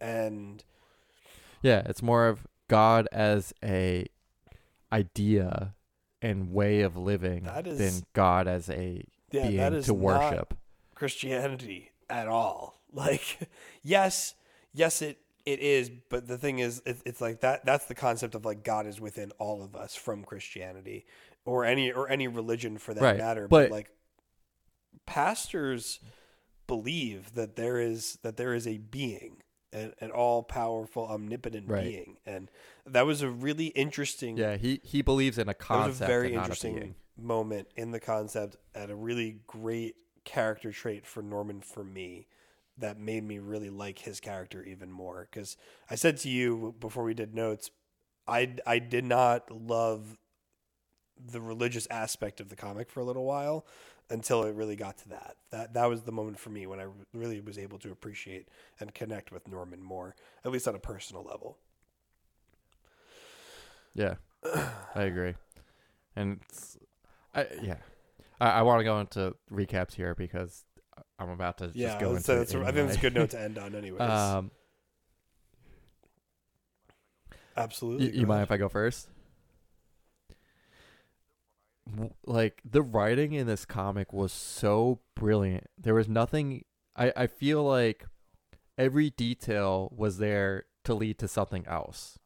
And. Yeah, it's more of God as a idea and way of living is- than God as a yeah, being to worship. Christianity at all. Like, yes, yes, it it is, but the thing is, it, it's like that. That's the concept of like God is within all of us from Christianity or any or any religion for that Right, matter. but- like, pastors believe that there is that there is a being. An, an all powerful, omnipotent Right. being, and that was a really interesting. Yeah, he he believes in a that concept was a very and a interesting moment in the concept and a really great character trait for Norman for me that made me really like his character even more because I said to you before we did notes I I did not love the religious aspect of the comic for a little while until it really got to that. That that was the moment for me when I really was able to appreciate and connect with Norman more at least on a personal level. Yeah, I agree, and it's, I yeah, I, I want to go into recaps here because I'm about to yeah just go into. so that's, I think it's a good note to end on anyways. Um, absolutely you, you mind if I go first? Like the writing in this comic was so brilliant. There was nothing. I I feel like every detail was there to lead to something else.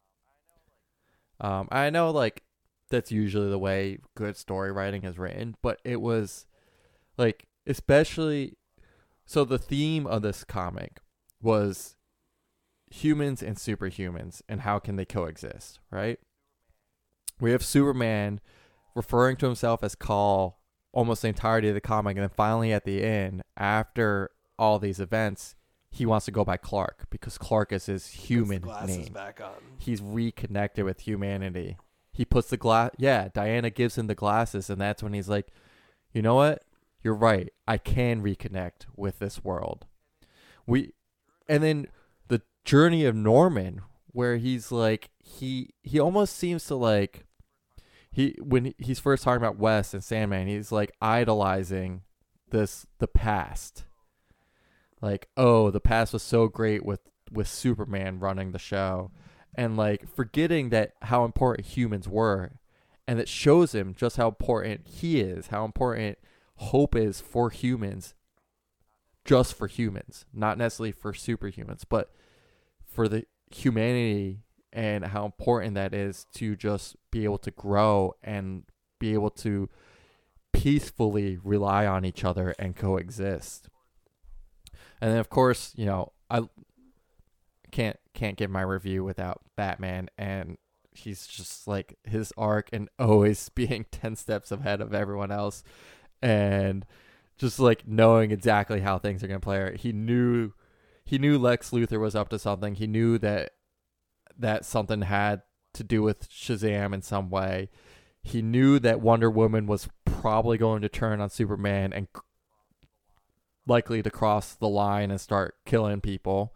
Um, I know like that's usually the way good story writing is written, but it was like especially so the theme of this comic was humans and superhumans and how can they coexist, right? We have Superman referring to himself as Kal almost the entirety of the comic and then finally at the end after all these events he wants to go by Clark because Clark is his human glasses name back on. he's reconnected with humanity. He puts the glass. Yeah, Diana gives him the glasses, and that's when he's like, "You know what? You're right. I can reconnect with this world." We, and then the journey of Norman where he's like he he almost seems to like he when he's first talking about Wes and Sandman, he's like idolizing this the past. Like, oh, the past was so great with with Superman running the show and like forgetting that how important humans were and it shows him just how important he is, how important hope is for humans just for humans, not necessarily for superhumans, but for the humanity and how important that is to just be able to grow and be able to peacefully rely on each other and coexist. And then of course, you know, I can't can't give my review without Batman and he's just like his arc and always being 10 steps ahead of everyone else and just like knowing exactly how things are going to play out. He knew he knew Lex Luthor was up to something. He knew that that something had to do with Shazam in some way. He knew that Wonder Woman was probably going to turn on Superman and likely to cross the line and start killing people.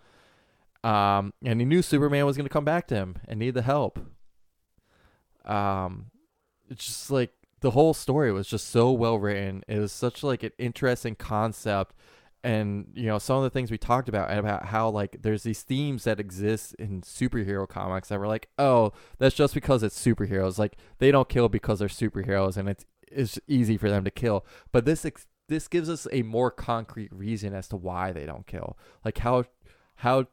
Um, and he knew Superman was going to come back to him and need the help. Um, it's just like the whole story was just so well written. It was such like an interesting concept and you know some of the things we talked about about how like there's these themes that exist in superhero comics that were like oh that's just because it's superheroes. Like they don't kill because they're superheroes and it's it's easy for them to kill. But this ex- this gives us a more concrete reason as to why they don't kill. Like how how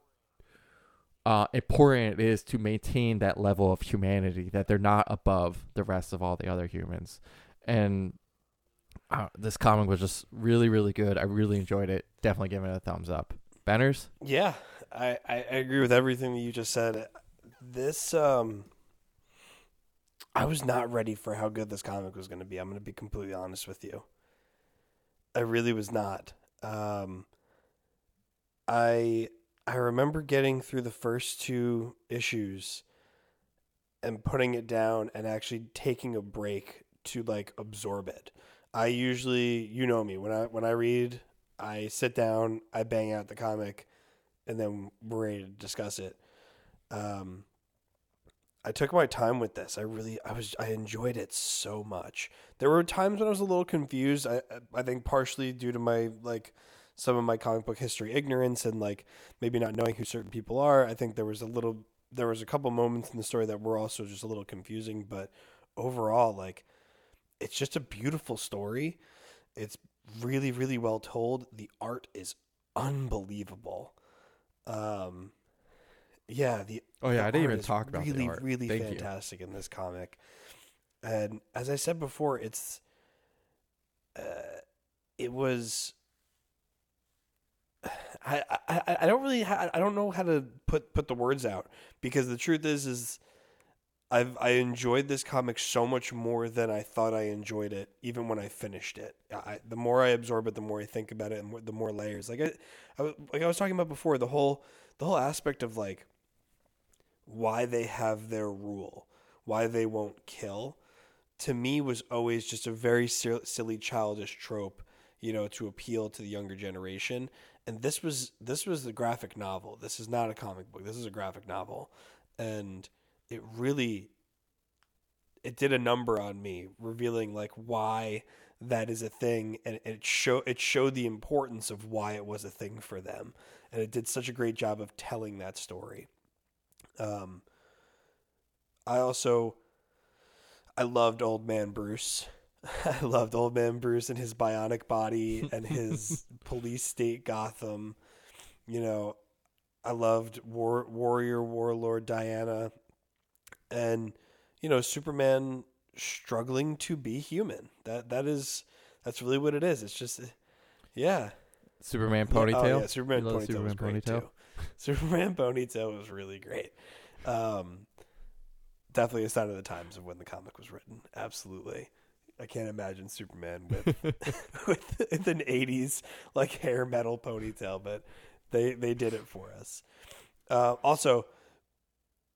uh, important it is to maintain that level of humanity that they're not above the rest of all the other humans. And uh, this comic was just really really good i really enjoyed it definitely giving it a thumbs up banners Yeah, I, I I agree with everything that you just said. This um I was not ready for how good this comic was going to be. I'm going to be completely honest with you. I really was not. Um I I remember getting through the first two issues and putting it down and actually taking a break to like absorb it. I usually, you know me, when I when I read, I sit down, I bang out the comic, and then we're ready to discuss it. Um, I took my time with this. I really, I was, I enjoyed it so much. There were times when I was a little confused. I, I think partially due to my like some of my comic book history ignorance and like maybe not knowing who certain people are. I think there was a little, there was a couple moments in the story that were also just a little confusing. But overall, like, it's just a beautiful story. It's really, really well told. The art is unbelievable. Um, yeah, the oh yeah the i didn't even talk about really, the art really Thank you. fantastic in this comic. And as I said before, it's uh, it was. I, I I don't really ha- I don't know how to put put the words out because the truth is is I've I enjoyed this comic so much more than I thought I enjoyed it even when I finished it. I, the more I absorb it, the more I think about it, and the more layers. Like I, I was- like I was talking about before, the whole the whole aspect of like why they have their rule, why they won't kill, to me was always just a very sil- silly childish trope, you know, to appeal to the younger generation. And this was this was the graphic novel. This is not a comic book. This is a graphic novel, and it really it did a number on me, revealing like why that is a thing, and it show it showed the importance of why it was a thing for them, and it did such a great job of telling that story. Um, I also I loved Old Man Bruce. I loved Old Man Bruce and his bionic body and his police state Gotham. You know, I loved War, Warrior Warlord Diana and you know, Superman struggling to be human. That that is that's really what it is. It's just yeah. superman ponytail Oh, yeah, Superman ponytail Superman was great ponytail? too. Superman ponytail was really great. Um, definitely a sign of the times of when the comic was written. Absolutely. I can't imagine Superman with with, with an '80s like hair metal ponytail, but they they did it for us. Uh, also,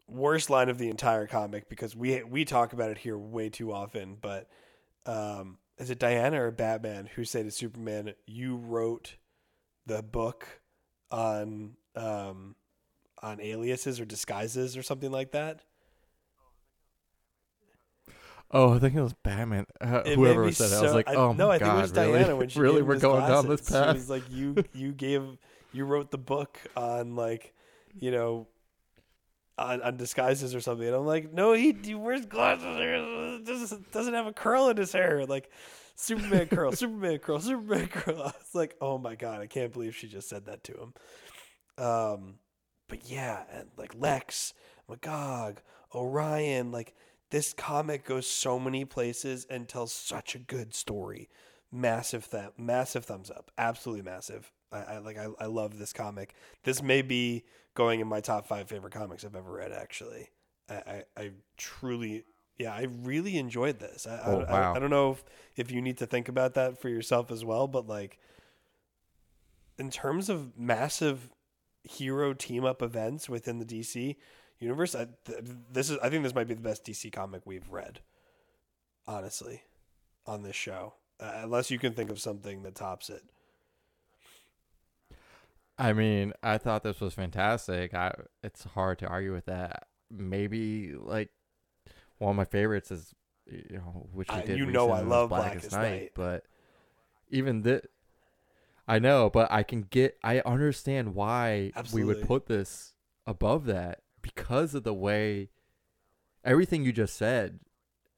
worst line of the entire comic because we we talk about it here way too often. But um, is it Diana or Batman who say to Superman, "You wrote the book on um, on aliases or disguises or something like that. Oh, I think it was Batman. Uh, It whoever said it, I was like, I- "Oh no, my I think god, it was really? Diana when she really, we're going down this glasses. She path." was like, you you gave you wrote the book on like you know on, on disguises or something. And I'm like, no, he, he wears glasses. Doesn't doesn't have a curl in his hair. Like Superman curl, Superman curl, Superman curl. I was like, oh my god, I can't believe she just said that to him. Um, but yeah, and like Lex, Magog, Orion, like this comic goes so many places and tells such a good story. Massive th- massive thumbs up. Absolutely massive. I, I like I, I love this comic. This may be going in my top five favorite comics I've ever read actually. I, I, I truly yeah, I really enjoyed this. I, Oh, I, wow. I, I don't know if, if you need to think about that for yourself as well, but like in terms of massive hero team up events within the DC universe, I, th- this is I think this might be the best DC comic we've read. Honestly, on this show, uh, unless you can think of something that tops it. I mean, I thought this was fantastic. I it's hard to argue with that. Maybe like one of my favorites is you know which we I- did. you know I love Blackest, Blackest Night, Night. but even this, I know, but I can get. I understand why we would put this above that because of the way everything you just said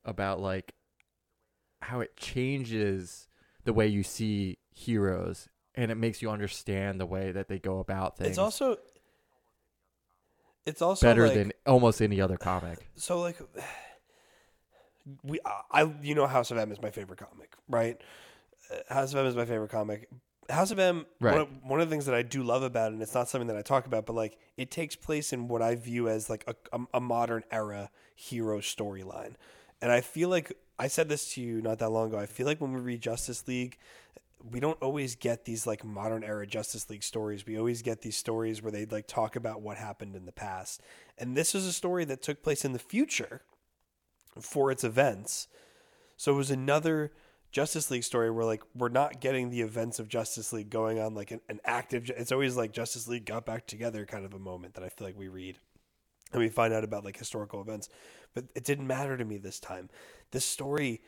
about like how it changes the way you see heroes and it makes you understand the way that they go about things It's also it's also better like, than almost any other comic. so like we I you know House of M is my favorite comic, right? Uh, House of M is my favorite comic. House of M, Right. one, of, one of the things that I do love about it, and it's not something that I talk about, but like it takes place in what I view as like a, a, a modern era hero storyline. And I feel like I said this to you not that long ago. I feel like when we read Justice League, we don't always get these like modern era Justice League stories. We always get these stories where they like talk about what happened in the past. And this is a story that took place in the future for its events. So it was another Justice League story where like we're not getting the events of Justice League going on like an, an active it's always like Justice League got back together kind of a moment that I feel like we read and we find out about like historical events. But it didn't matter to me this time. This story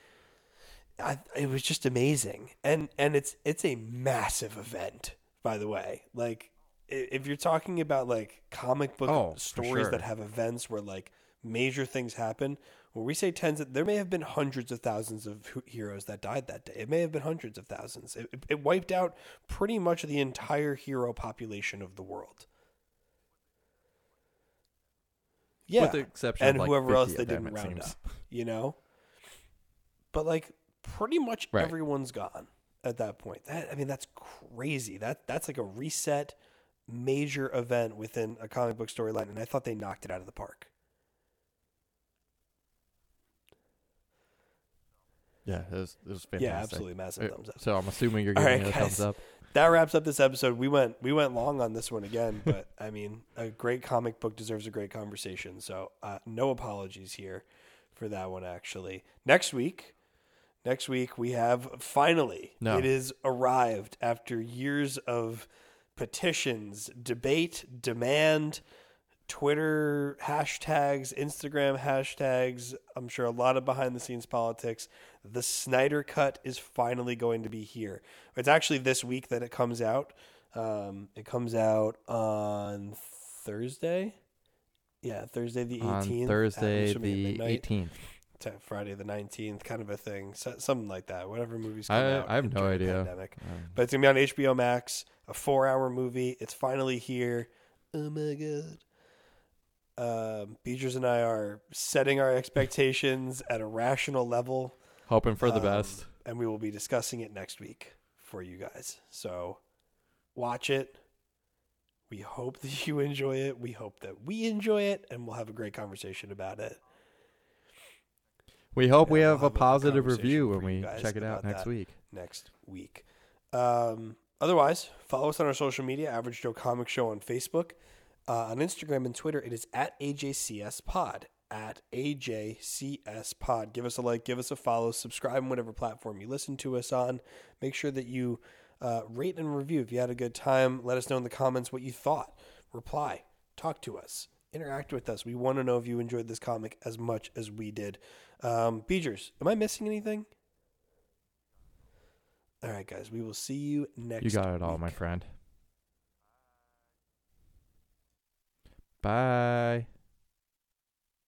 I, it was just amazing, and and it's it's a massive event, by the way. Like, if you're talking about like comic book Oh, stories sure. that have events where like major things happen, when we say tens, there may have been hundreds of thousands of heroes that died that day. It may have been hundreds of thousands. It, it- wiped out pretty much the entire hero population of the world. Yeah, with the exception and of like whoever else they didn't round seems. up, you know. But like, pretty much Right. everyone's gone at that point. That I mean, that's crazy. That that's like a reset, major event within a comic book storyline, and I thought they knocked it out of the park. Yeah, it was, it was fantastic. Yeah, absolutely, massive Uh, thumbs up. So I'm assuming you're giving right, it a thumbs up. That wraps up this episode. We went we went long on this one again, but I mean, a great comic book deserves a great conversation. So uh, no apologies here for that one. Actually, next week, next week we have finally No. it is arrived after years of petitions, debate, demand. Twitter hashtags, Instagram hashtags. I'm sure a lot of behind the scenes politics. The Snyder Cut is finally going to be here. It's actually this week that it comes out. Um, it comes out on Thursday. Yeah, Thursday the 18th. On Thursday at the 18th. To Friday the 19th, kind of a thing. So, something like that. Whatever movies come I- out. I have no idea. Pandemic. Um, But it's gonna be on HBO Max, a four-hour movie. It's finally here. Oh my god! Um, Beatrice and I are setting our expectations at a rational level, hoping for the Um, best. and we will be discussing it next week for you guys. So, watch it. We hope that you enjoy it. We hope that we enjoy it, and we'll have a great conversation about it. We hope we have a have a positive review when we check it out next week. next week. Um, otherwise, follow us on our social media, Average Joe Comic Show on Facebook. Uh, on Instagram and Twitter, it is at AJCS Pod. At AJCS Pod. Give us a like, give us a follow, subscribe on whatever platform you listen to us on. Make sure that you uh, rate and review if you had a good time. Let us know in the comments what you thought. Reply, talk to us, interact with us. We want to know if you enjoyed this comic as much as we did. Um, Beegers, am I missing anything? All right, guys, we will see you next. You got it all, week. my friend. Bye.